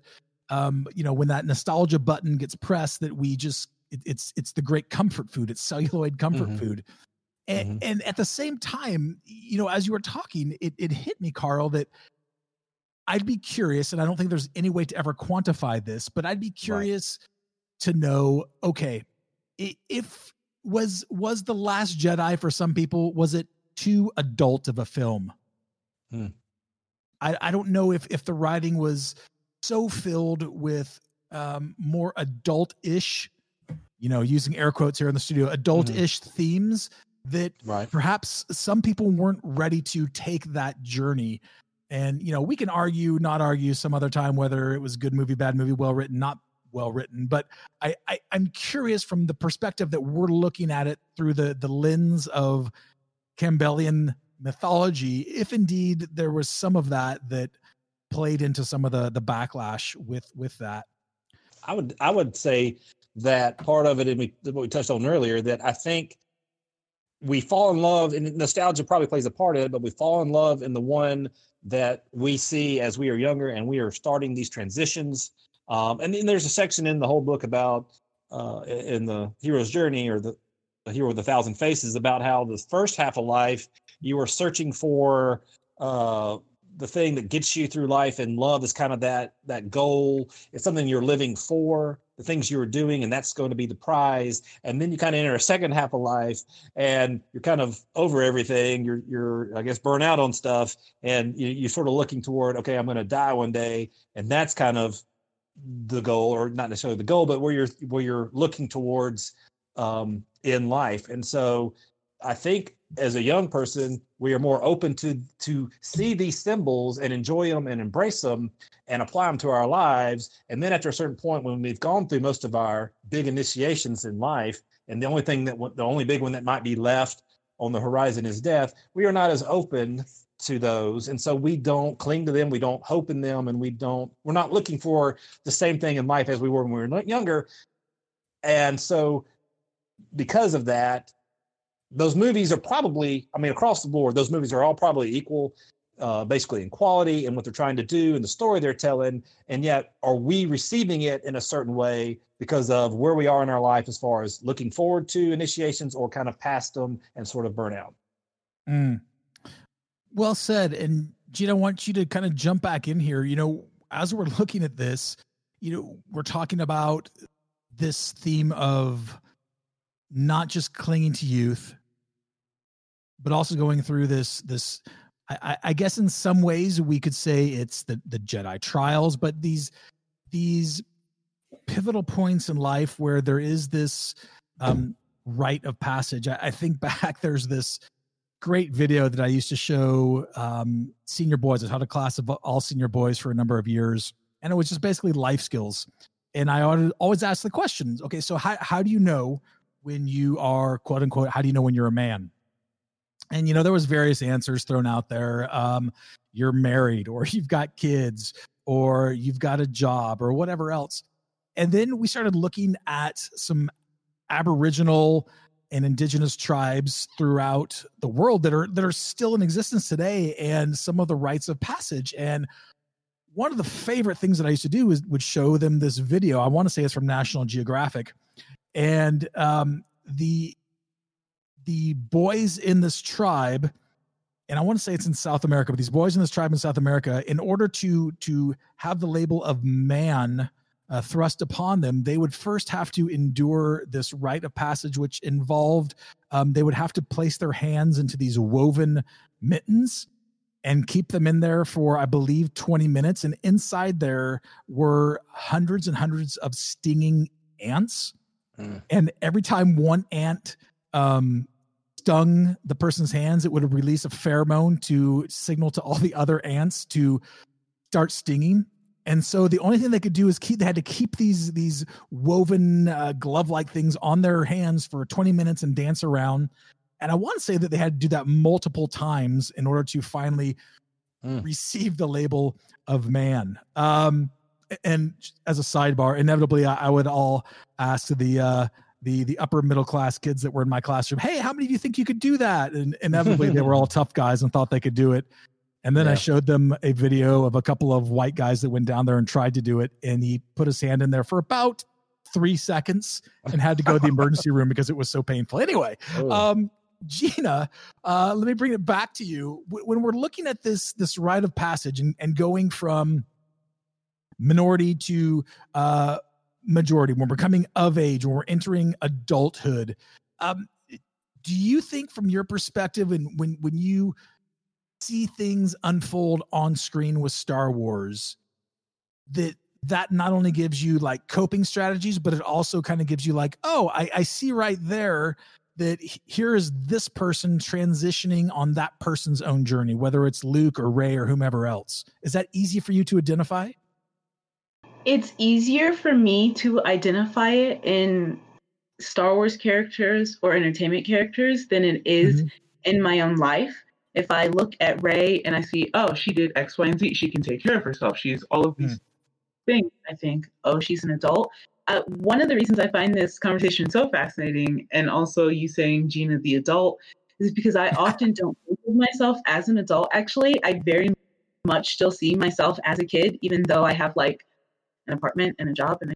um you know when that nostalgia button gets pressed that we just it, it's it's the great comfort food it's celluloid comfort Mhm. food and, and at the same time you know as you were talking it, it hit me carl that i'd be curious and i don't think there's any way to ever quantify this but i'd be curious to know okay if was was the last jedi for some people was it too adult of a film Hmm. I, I don't know if if the writing was so filled with um, more adult-ish, you know, using air quotes here in the studio, adult-ish themes that Right. perhaps some people weren't ready to take that journey. And you know, we can argue, not argue, some other time whether it was good movie, bad movie, well written, not well written. But I, I I'm curious from the perspective that we're looking at it through the the lens of Campbellian mythology, if indeed there was some of that that played into some of the the backlash with with that. I would I would say that part of it, and we, what we touched on earlier, that I think we fall in love, and nostalgia probably plays a part in it, but we fall in love in the one that we see as we are younger and we are starting these transitions. Um, and then there's a section in the whole book about uh, in the hero's journey or the, the hero with a thousand faces about how the first half of life you are searching for uh, the thing that gets you through life, and love is kind of that that goal. It's something you're living for, the things you are doing, and that's going to be the prize. And then you kind of enter a second half of life, and you're kind of over everything. You're you're I guess burnt out on stuff, and you, you're sort of looking toward okay, I'm going to die one day, and that's kind of the goal, or not necessarily the goal, but where you're where you're looking towards um, in life. And so I think as a young person, we are more open to to see these symbols and enjoy them and embrace them and apply them to our lives. And then after a certain point, when we've gone through most of our big initiations in life, and the only thing that the only big one that might be left on the horizon is death, we are not as open to those and so we don't cling to them we don't hope in them and we don't we're not looking for the same thing in life as we were when we were younger and so because of that those movies are probably i mean across the board those movies are all probably equal uh, basically in quality and what they're trying to do and the story they're telling and yet are we receiving it in a certain way because of where we are in our life as far as looking forward to initiations or kind of past them and sort of burnout Mm. Well said. And Gina, I want you to kind of jump back in here. You know, as we're looking at this, you know, we're talking about this theme of not just clinging to youth, but also going through this this I, I guess in some ways we could say it's the the Jedi trials, but these these pivotal points in life where there is this um, rite of passage. I, I think back there's this great video that I used to show um, senior boys. I taught a class of all senior boys for a number of years, and it was just basically life skills. And I always ask the questions. Okay, so how how do you know when you are quote unquote? How do you know when you're a man? And you know there was various answers thrown out there. Um, you're married, or you've got kids, or you've got a job, or whatever else. And then we started looking at some Aboriginal and indigenous tribes throughout the world that are that are still in existence today and some of the rites of passage and one of the favorite things that I used to do is would show them this video. I want to say it's from National Geographic, and um, the the boys in this tribe, and I want to say it's in South America, but these boys in this tribe in South America, in order to to have the label of man uh, thrust upon them, they would first have to endure this rite of passage, which involved um, they would have to place their hands into these woven mittens and keep them in there for, I believe, 20 minutes. And inside there were hundreds and hundreds of stinging ants. Mm. And every time one ant um, stung the person's hands, it would release a pheromone to signal to all the other ants to start stinging. And so the only thing they could do is keep they had to keep these these woven uh, glove like things on their hands for 20 minutes and dance around. And i want to say that they had to do that multiple times in order to finally mm. receive the label of man. Um and as a sidebar inevitably i, I would all ask the uh the the upper middle class kids that were in my classroom hey how many of you think you could do that and inevitably they were all tough guys and thought they could do it and then yeah. I showed them a video of a couple of white guys that went down there and tried to do it. And he put his hand in there for about three seconds and had to go to the emergency room because it was so painful. Anyway, oh. um, Gina, uh, let me bring it back to you. When we're looking at this this rite of passage and, and going from minority to uh, majority, when we're coming of age, when we're entering adulthood, um, do you think, from your perspective, and when when you see things unfold on screen with Star Wars that that not only gives you like coping strategies, but it also kind of gives you like, oh, I, I see right there that here is this person transitioning on that person's own journey, whether it's Luke or Rey or whomever else. Is that easy for you to identify? It's easier for me to identify it in Star Wars characters or entertainment characters than it is mm-hmm. in my own life if I look at Rey and I see, oh, she did X, Y, and Z, she can take care of herself. She's all of these mm. things. I think, oh, she's an adult. Uh, one of the reasons I find this conversation so fascinating, and also you saying Gina the adult, is because I often don't think of myself as an adult. Actually, I very much still see myself as a kid, even though I have like an apartment and a job and I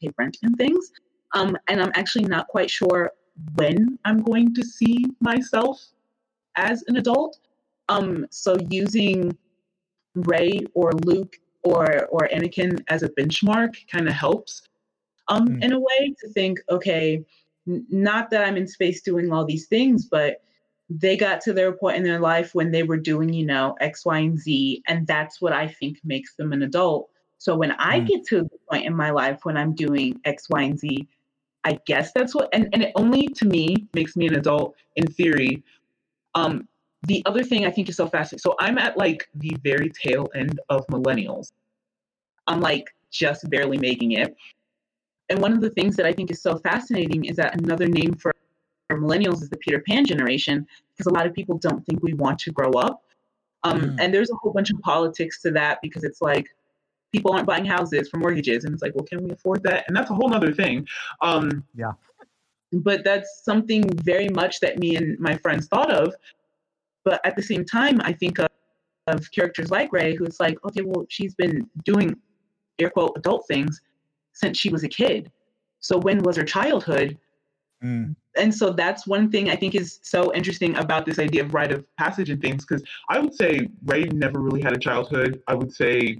pay rent and things. Um, and I'm actually not quite sure when I'm going to see myself as an adult. Um, so using Rey or Luke or or Anakin as a benchmark kind of helps um, mm. in a way to think, okay, n- not that I'm in space doing all these things, but they got to their point in their life when they were doing, you know, X, Y, and Z, and that's what I think makes them an adult. So when I mm. get to the point in my life when I'm doing X, Y, and Z, I guess that's what, and, and it only to me makes me an adult in theory Um, the other thing I think is so fascinating. So I'm at like the very tail end of millennials. I'm like just barely making it. And one of the things that I think is so fascinating is that another name for, for millennials is the Peter Pan generation, because a lot of people don't think we want to grow up. Um, mm. And there's a whole bunch of politics to that because it's like people aren't buying houses for mortgages, and it's like, well, can we afford that? And that's a whole other thing. Um, yeah. But that's something very much that me and my friends thought of. But at the same time, I think of, of characters like Rey who's like, okay, well, she's been doing air quote adult things since she was a kid. So when was her childhood? Mm. And so that's one thing I think is so interesting about this idea of rite of passage and things, because I would say Rey never really had a childhood. I would say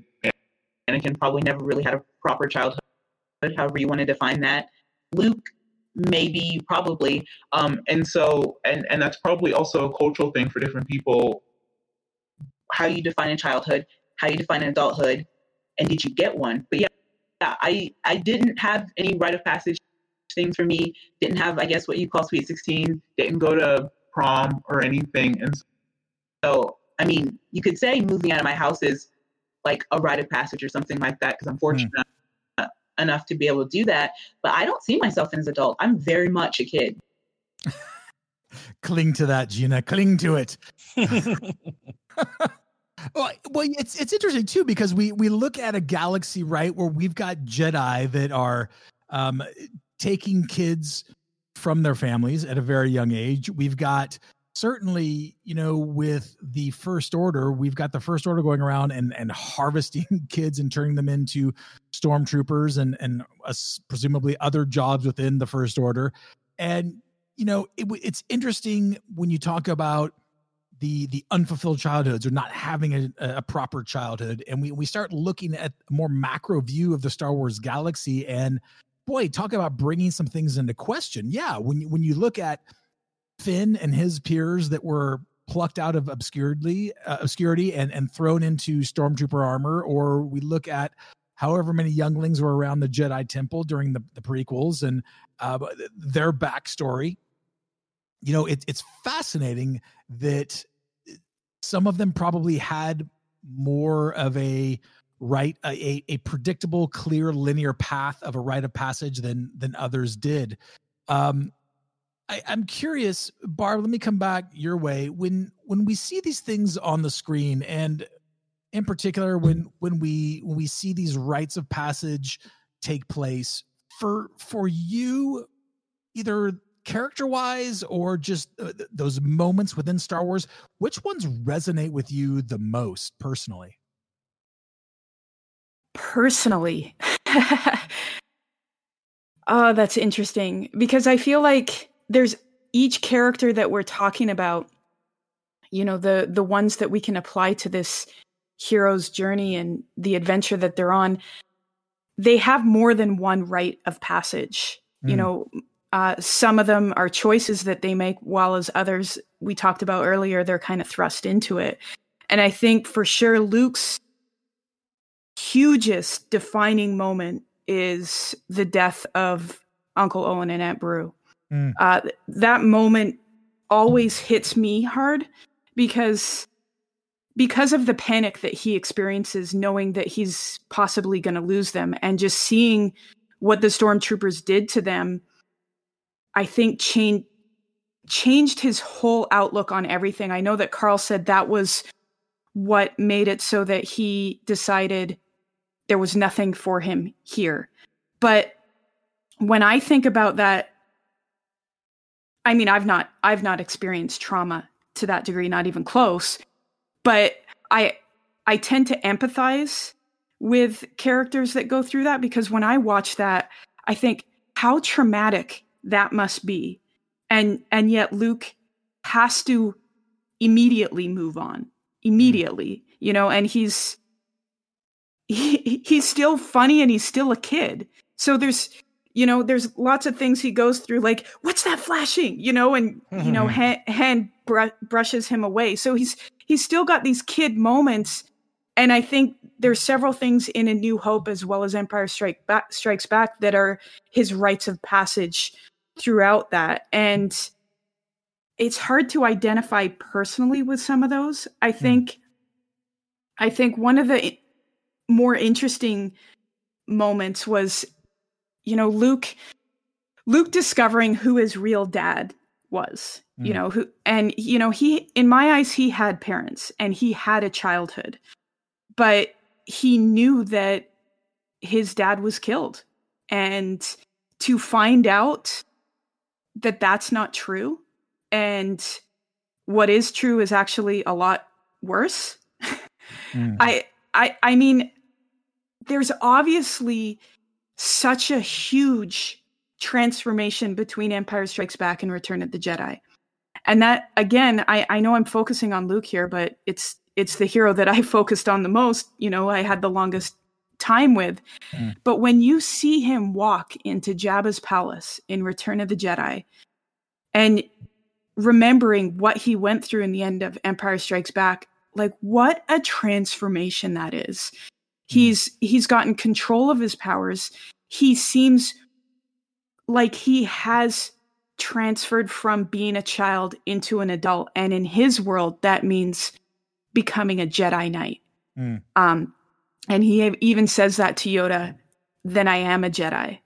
Anakin probably never really had a proper childhood, however you want to define that. Luke maybe probably um and so and and that's probably also a cultural thing for different people how you define a childhood how you define an adulthood and did you get one but yeah I I didn't have any rite of passage things for me. Didn't have, I guess, what you call sweet sixteen. Didn't go to prom or anything, and so I mean, you could say moving out of my house is like a rite of passage or something like that because I'm fortunate mm. enough to be able to do that. But I don't see myself as an adult. I'm very much a kid. Cling to that, Gina. Cling to it. Well, well, it's it's interesting too because we we look at a galaxy right where we've got Jedi that are um, taking kids from their families at a very young age. We've got certainly, you know, with the First Order, we've got the First Order going around and and harvesting kids and turning them into stormtroopers and and uh, presumably other jobs within the First Order. And you know, it, it's interesting when you talk about the the unfulfilled childhoods or not having a, a proper childhood and we we start looking at a more macro view of the Star Wars galaxy and boy talk about bringing some things into question yeah when you, when you look at Finn and his peers that were plucked out of obscurity uh, obscurity and and thrown into stormtrooper armor or we look at however many younglings were around the Jedi temple during the, the prequels and uh, their backstory. You know, it, it's fascinating that some of them probably had more of a right a, a predictable clear linear path of a rite of passage than than others did. Um I, i'm curious barb let me come back your way when when we see these things on the screen and in particular when when we when we see these rites of passage take place for for you either character wise or just uh, those moments within Star Wars, which ones resonate with you the most personally? Personally. oh, that's interesting because I feel like there's each character that we're talking about, you know, the the ones that we can apply to this hero's journey and the adventure that they're on, they have more than one rite of passage. Mm. You know, uh, some of them are choices that they make, while as others we talked about earlier, they're kind of thrust into it. And I think for sure Luke's hugest defining moment is the death of Uncle Owen and Aunt Beru. Mm. Uh, that moment always hits me hard because because of the panic that he experiences knowing that he's possibly going to lose them and just seeing what the stormtroopers did to them I think changed changed his whole outlook on everything. I know that Carl said that was what made it so that he decided there was nothing for him here. But when I think about that I mean I've not I've not experienced trauma to that degree not even close, but I I tend to empathize with characters that go through that because when I watch that I think how traumatic that must be. And and yet luke has to immediately move on immediately you know and he's he, he's still funny and he's still a kid. So there's you know there's lots of things he goes through like what's that flashing you know and you know Han, Han br- brushes him away so he's he's still got these kid moments and i think there's several things in a new hope as well as empire strike back, strikes back that are his rites of passage throughout that. And it's hard to identify personally with some of those. I think mm. I think one of the more interesting moments was you know Luke Luke discovering who his real dad was. Mm. You know, who and you know, he in my eyes he had parents and he had a childhood. But he knew that his dad was killed. And to find out that that's not true and what is true is actually a lot worse. mm. I I I mean there's obviously such a huge transformation between Empire Strikes Back and Return of the Jedi. And that again, I, I know I'm focusing on Luke here, but it's it's the hero that I focused on the most, you know, I had the longest time with. Mm. But when you see him walk into Jabba's palace in Return of the Jedi and remembering what he went through in the end of Empire Strikes Back, like what a transformation that is. He's he's gotten control of his powers. He seems like he has transferred from being a child into an adult and in his world that means becoming a jedi knight mm. um and he even says that to yoda then i am a jedi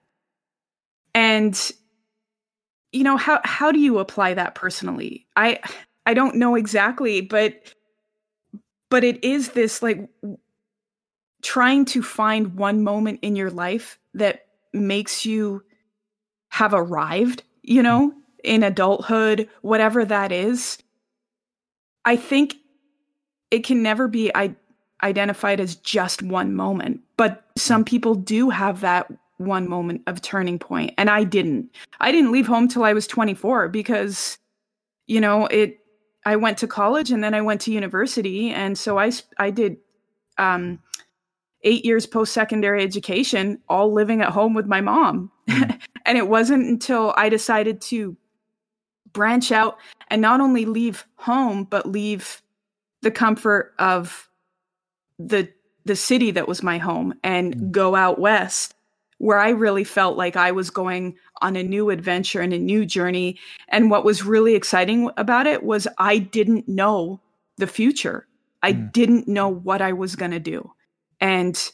and you know how how do you apply that personally i i don't know exactly but but it is this like trying to find one moment in your life that makes you have arrived, you know, in adulthood, whatever that is. I think it can never be I- identified as just one moment, but some people do have that one moment of turning point, and I didn't. I didn't leave home till I was 24 because, you know, it. I went to college and then I went to university, and so I I did um, eight years post secondary education, all living at home with my mom. Mm. and it wasn't until I decided to branch out and not only leave home, but leave the comfort of the the city that was my home and mm. go out west where I really felt like I was going on a new adventure and a new journey. And what was really exciting about it was I didn't know the future. I mm. didn't know what I was going to do and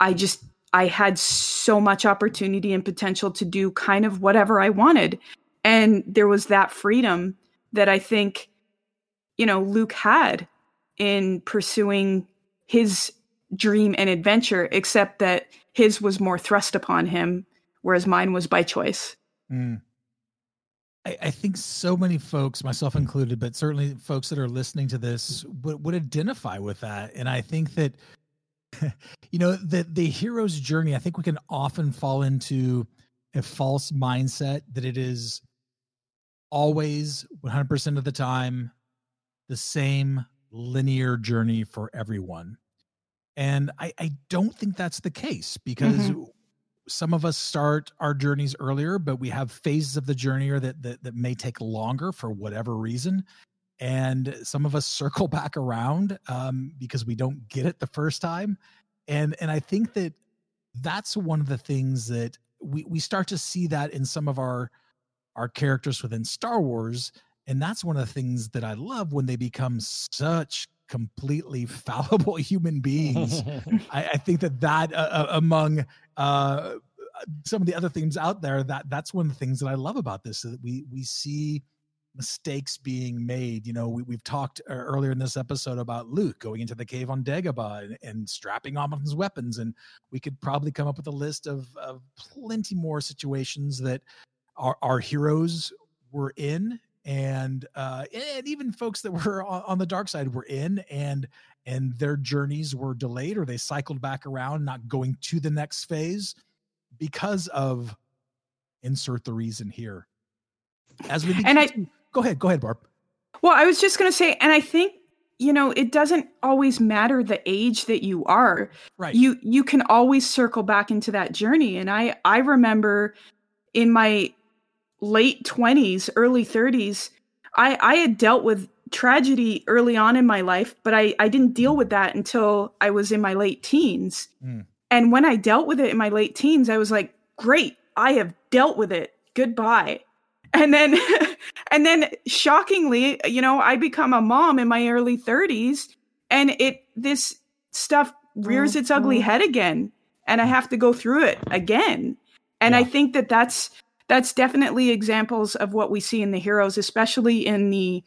i just i had so much opportunity and potential to do kind of whatever i wanted and there was that freedom that i think you know luke had in pursuing his dream and adventure except that his was more thrust upon him whereas mine was by choice mm. I, I, think so many folks, myself included, but certainly folks that are listening to this would, would identify with that. And I think that you know the the hero's journey i think we can often fall into a false mindset that it is always 100% of the time the same linear journey for everyone and i i don't think that's the case because mm-hmm. some of us start our journeys earlier but we have phases of the journey or that, that that may take longer for whatever reason and some of us circle back around um, because we don't get it the first time and and i think that that's one of the things that we we start to see that in some of our our characters within star wars and that's one of the things that i love when they become such completely fallible human beings. I, I, think that that uh, uh, among uh, some of the other themes out there that that's one of the things that i love about this that we we see mistakes being made. You know, we, we've talked uh, earlier in this episode about Luke going into the cave on Dagobah and, and strapping on his weapons, and we could probably come up with a list of, of plenty more situations that our, our heroes were in, and uh, and even folks that were on the dark side were in, and and their journeys were delayed or they cycled back around, not going to the next phase because of insert the reason here as we and I Go ahead. Go ahead, Barb. Well, I was just going to say, and I think you know it doesn't always matter the age that you are right you you can always circle back into that journey and i i remember in my late 20s early 30s i i had dealt with tragedy early on in my life but i i didn't deal with that until i was in my late teens mm. and when i dealt with it in my late teens i was like great i have dealt with it goodbye and then and then shockingly, you know, I become a mom in my early 30s and it this stuff rears its ugly mm-hmm. head again and I mm. have to go through it again. And I think that that's that's definitely examples of what we see in the heroes, especially in the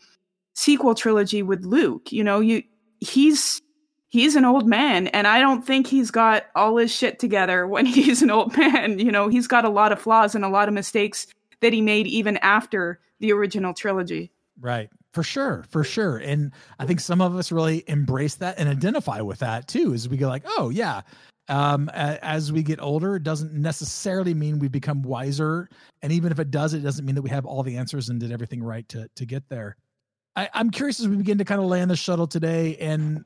sequel trilogy with Luke. You know, you he's he's an old man and I don't think he's got all his shit together when he's an old man. You know, he's got a lot of flaws and a lot of mistakes that he made even after the original trilogy. Right. For sure, for sure. And I think some of us really embrace that and identify with that too, as we go like, oh yeah. Um, as we get older, it doesn't necessarily mean we become wiser. And even if it does, it doesn't mean that we have all the answers and did everything right to to get there. I, I'm curious as we begin to kind of land the shuttle today. And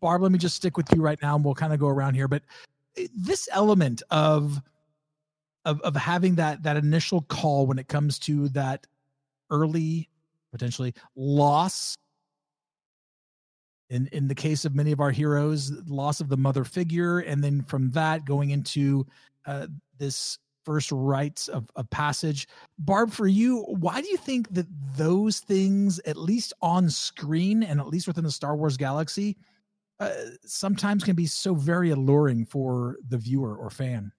Barb, let me just stick with you right now, and we'll kind of go around here. But eh, this element of of of having that that initial call when it comes to that early potentially loss. In in the case of many of our heroes loss of the mother figure and then from that going into uh, this first rites of, of passage. Barb for you why do you think that those things at least on screen and at least within the star wars galaxy uh, sometimes can be so very alluring for the viewer or fan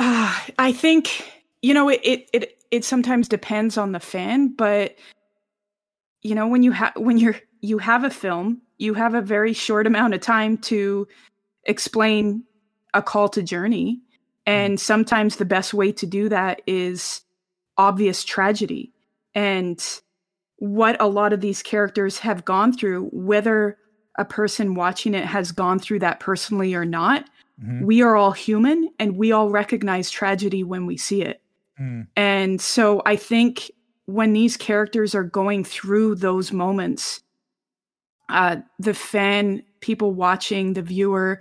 Uh, I think you know it, it it it sometimes depends on the fan, but you know when you have when you're you have a film, you have a very short amount of time to explain a call to journey, and sometimes the best way to do that is obvious tragedy. And what a lot of these characters have gone through, whether a person watching it has gone through that personally or not Mhm. we are all human and we all recognize tragedy when we see it. Mm. And so I think when these characters are going through those moments, uh, the fan, people watching, the viewer,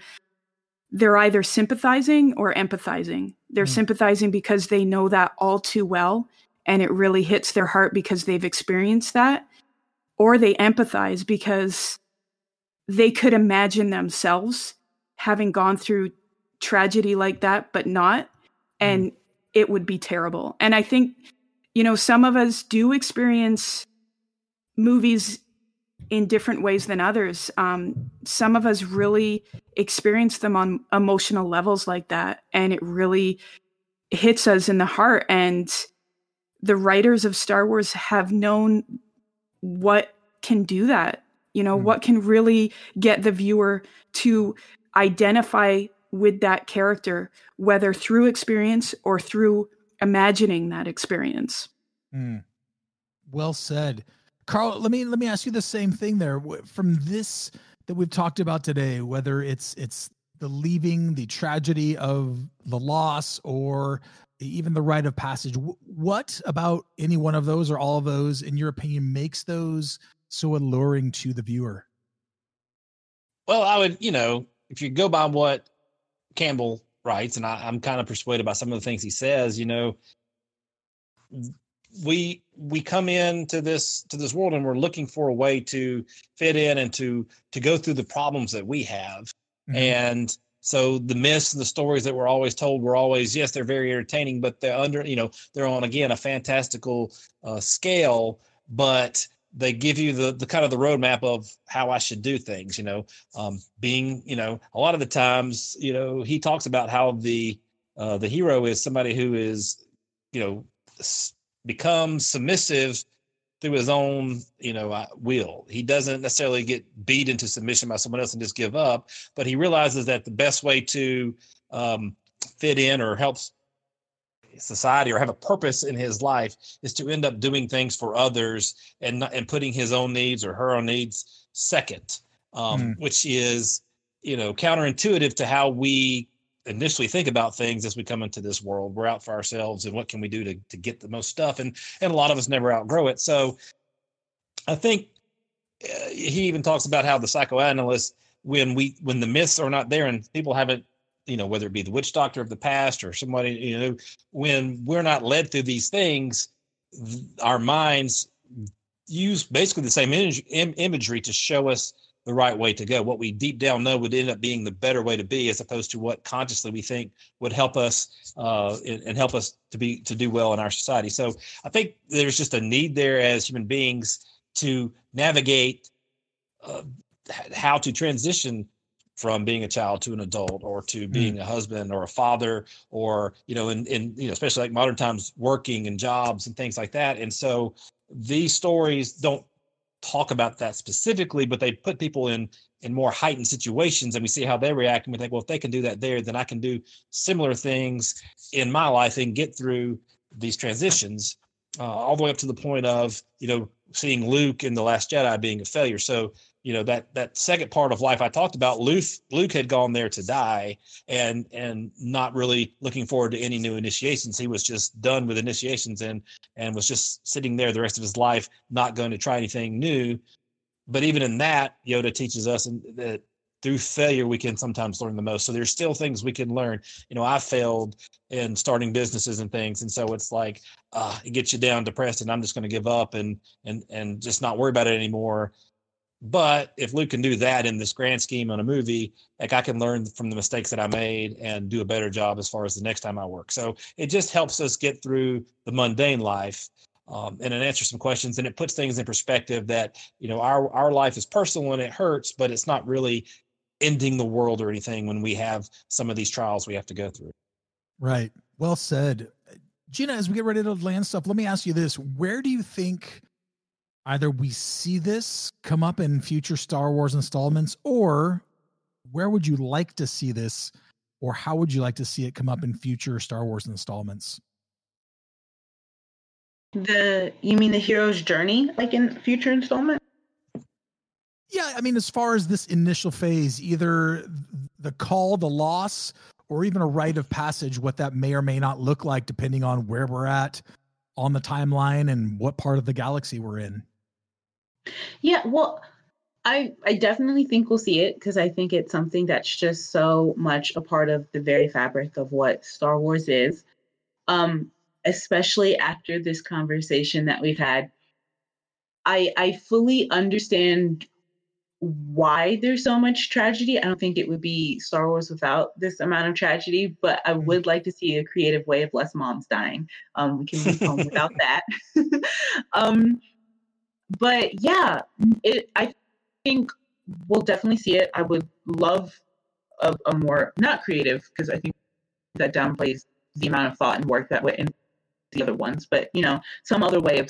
they're either sympathizing or empathizing. They're Mm. sympathizing because they know that all too well and it really hits their heart because they've experienced that, or they empathize because they could imagine themselves having gone through tragedy like that, but not, and it would be terrible. And I think, you know, some of us do experience movies in different ways than others. Um, some of us really experience them on emotional levels like that, and it really hits us in the heart. And the writers of Star Wars have known what can do that. You know, what can really get the viewer to identify with that character, whether through experience or through imagining that experience. Mm. Well said, Carl. Let me let me ask you the same thing there. From this that we've talked about today, whether it's it's the leaving, the tragedy of the loss, or even the rite of passage, what about any one of those or all of those, in your opinion, makes those so alluring to the viewer? Well, I would, you know, if you go by what Campbell writes, and I, I'm kind of persuaded by some of the things he says, you know, we we come into this to this world and we're looking for a way to fit in and to to go through the problems that we have. And so the myths and the stories that we're always told were always, yes, they're very entertaining, but they're under, you know, they're on again a fantastical uh, scale, but they give you the the kind of the roadmap of how I should do things. You know, um, being, you know, a lot of the times, you know, he talks about how the uh, the hero is somebody who is, you know, s- becomes submissive through his own, you know, uh, will. He doesn't necessarily get beat into submission by someone else and just give up, but he realizes that the best way to um, fit in or help society or have a purpose in his life is to end up doing things for others and not, and putting his own needs or her own needs second, um, Mm. which is you know counterintuitive to how we initially think about things as we come into this world. We're out for ourselves and what can we do to to get the most stuff, and and a lot of us never outgrow it. So I think uh, he even talks about how the psychoanalyst when we when the myths are not there and people haven't you know whether it be the witch doctor of the past or somebody you know when we're not led through these things th- our minds use basically the same image, Im- imagery to show us the right way to go. What we deep down know would end up being the better way to be, as opposed to what consciously we think would help us uh, and, help us to be to do well in our society. So I think there's just a need there as human beings to navigate uh, how to transition from being a child to an adult or to being mm. a husband or a father or you know in, in you know especially like modern times working and jobs and things like that and so these stories don't talk about that specifically but they put people in in more heightened situations and we see how they react and we think well if they can do that there then i can do similar things in my life and get through these transitions uh, all the way up to the point of you know seeing luke in the last jedi being a failure so you know that that second part of life I talked about, Luke Luke had gone there to die and and not really looking forward to any new initiations. He was just done with initiations and and was just sitting there the rest of his life, not going to try anything new. But even in that, Yoda teaches us that through failure we can sometimes learn the most. So there's still things we can learn. You know, I failed in starting businesses and things, and so it's like uh, it gets you down, depressed, and I'm just going to give up and and and just not worry about it anymore but if Luke can do that in this grand scheme on a movie, like I can learn from the mistakes that I made and do a better job as far as the next time I work. So it just helps us get through the mundane life um, and it answers some questions and it puts things in perspective that you know our our life is personal and it hurts, but it's not really ending the world or anything when we have some of these trials we have to go through. Right. Well said. Gina, as we get ready to land stuff, let me ask you this. Where do you think either we see this come up in future Star Wars installments, or where would you like to see this, or how would you like to see it come up in future Star Wars installments? The you mean the hero's journey, like in future installment? Yeah, I mean, as far as this initial phase, either the call, the loss, or even a rite of passage, what that may or may not look like, depending on where we're at on the timeline and what part of the galaxy we're in. Yeah, well, I I definitely think we'll see it because I think it's something that's just so much a part of the very fabric of what Star Wars is. Um, especially after this conversation that we've had, I I fully understand why there's so much tragedy. I don't think it would be Star Wars without this amount of tragedy, but I mm-hmm. would like to see a creative way of less moms dying. Um, we can move home without that. um, but yeah, it. I think we'll definitely see it. I would love a, a more not creative because I think that downplays the amount of thought and work that went in the other ones. But you know, some other way of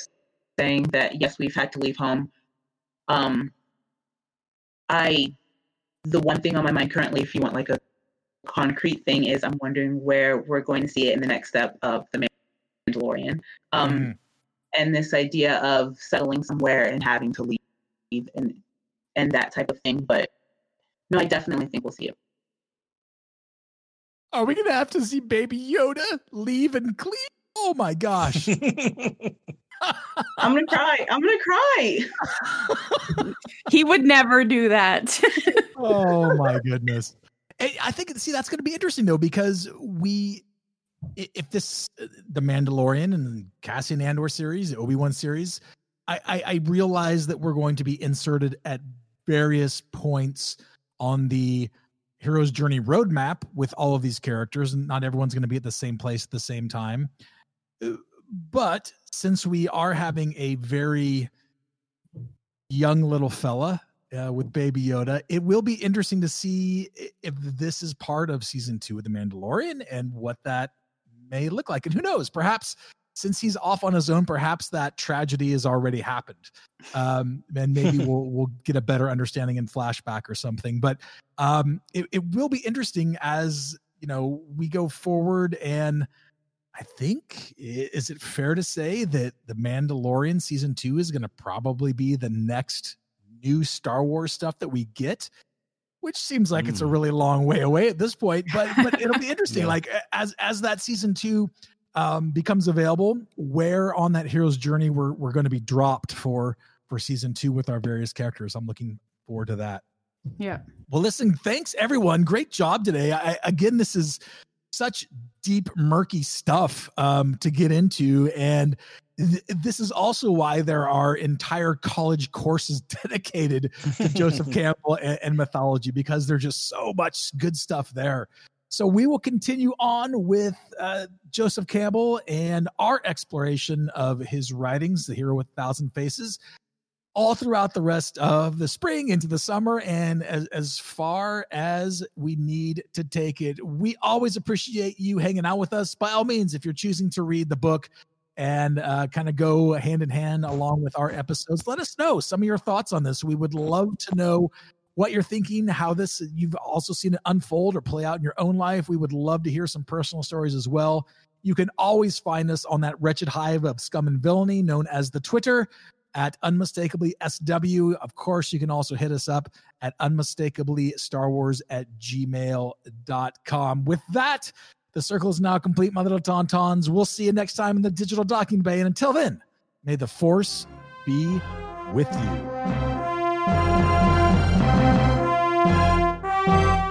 saying that yes, we've had to leave home. Um, I the one thing on my mind currently, if you want like a concrete thing, is I'm wondering where we're going to see it in the next step of the Mandalorian. Um, mm and this idea of settling somewhere and having to leave and and that type of thing. But no, I definitely think we'll see it. Are we gonna have to see Baby Yoda leave and clean? Oh my gosh. I'm gonna cry. I'm gonna cry. he would never do that. oh my goodness. I think see that's going to be interesting though because we if this uh, the Mandalorian and Cassian Andor series, the Obi Wan series, I, I, I realize that we're going to be inserted at various points on the hero's journey roadmap with all of these characters, and not everyone's going to be at the same place at the same time. Uh, but since we are having a very young little fella uh, with Baby Yoda. It will be interesting to see if this is part of season two of The Mandalorian and what that may look like. And who knows, perhaps since he's off on his own, perhaps that tragedy has already happened. Um, and maybe we'll, we'll get a better understanding in flashback or something. But um, it, it will be interesting as, you know, we go forward and I think is it fair to say that the Mandalorian season two is going to probably be the next new Star Wars stuff that we get which seems like mm. it's a hmm. really long way away at this point but but it'll be interesting yeah. like as as that season 2 um becomes available where on that hero's journey we're we're going to be dropped for for season 2 with our various characters i'm looking forward to that yeah well listen thanks everyone great job today I, again this is such deep, murky stuff um, to get into. And th- this is also why there are entire college courses dedicated to Joseph Campbell and, and mythology because there's just so much good stuff there. So we will continue on with uh, Joseph Campbell and our exploration of his writings, The Hero with a Thousand Faces, all throughout the rest of the spring into the summer and as, as far as we need to take it. We always appreciate you hanging out with us. By all means, if you're choosing to read the book and uh, kind of go hand in hand along with our episodes, let us know some of your thoughts on this. We would love to know what you're thinking, how this you've also seen it unfold or play out in your own life. We would love to hear some personal stories as well. You can always find us on that wretched hive of scum and villainy known as the Twitter at unmistakably SW. Of course, you can also hit us up at unmistakably Star Wars at gmail.com. With that, the circle is now complete, my little tauntauns. We'll see you next time in the digital docking bay. And until then, may the force be with you.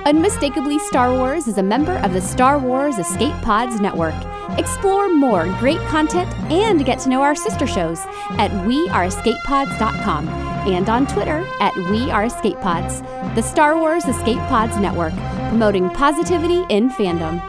Unmistakably Star Wars is a member of the Star Wars Escape Pods Network. Explore more great content and get to know our sister shows at weareescapepods.com and on Twitter at weareescapepods. The Star Wars Escape Pods Network, promoting positivity in fandom.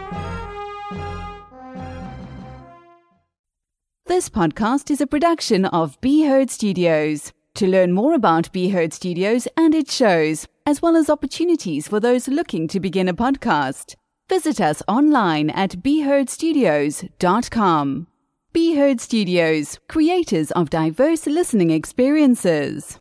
This podcast is a production of Be Heard Studios. To learn more about Be Heard Studios and its shows, as well as opportunities for those looking to begin a podcast, visit us online at BeHeardStudios.com. Be Heard Studios, creators of diverse listening experiences.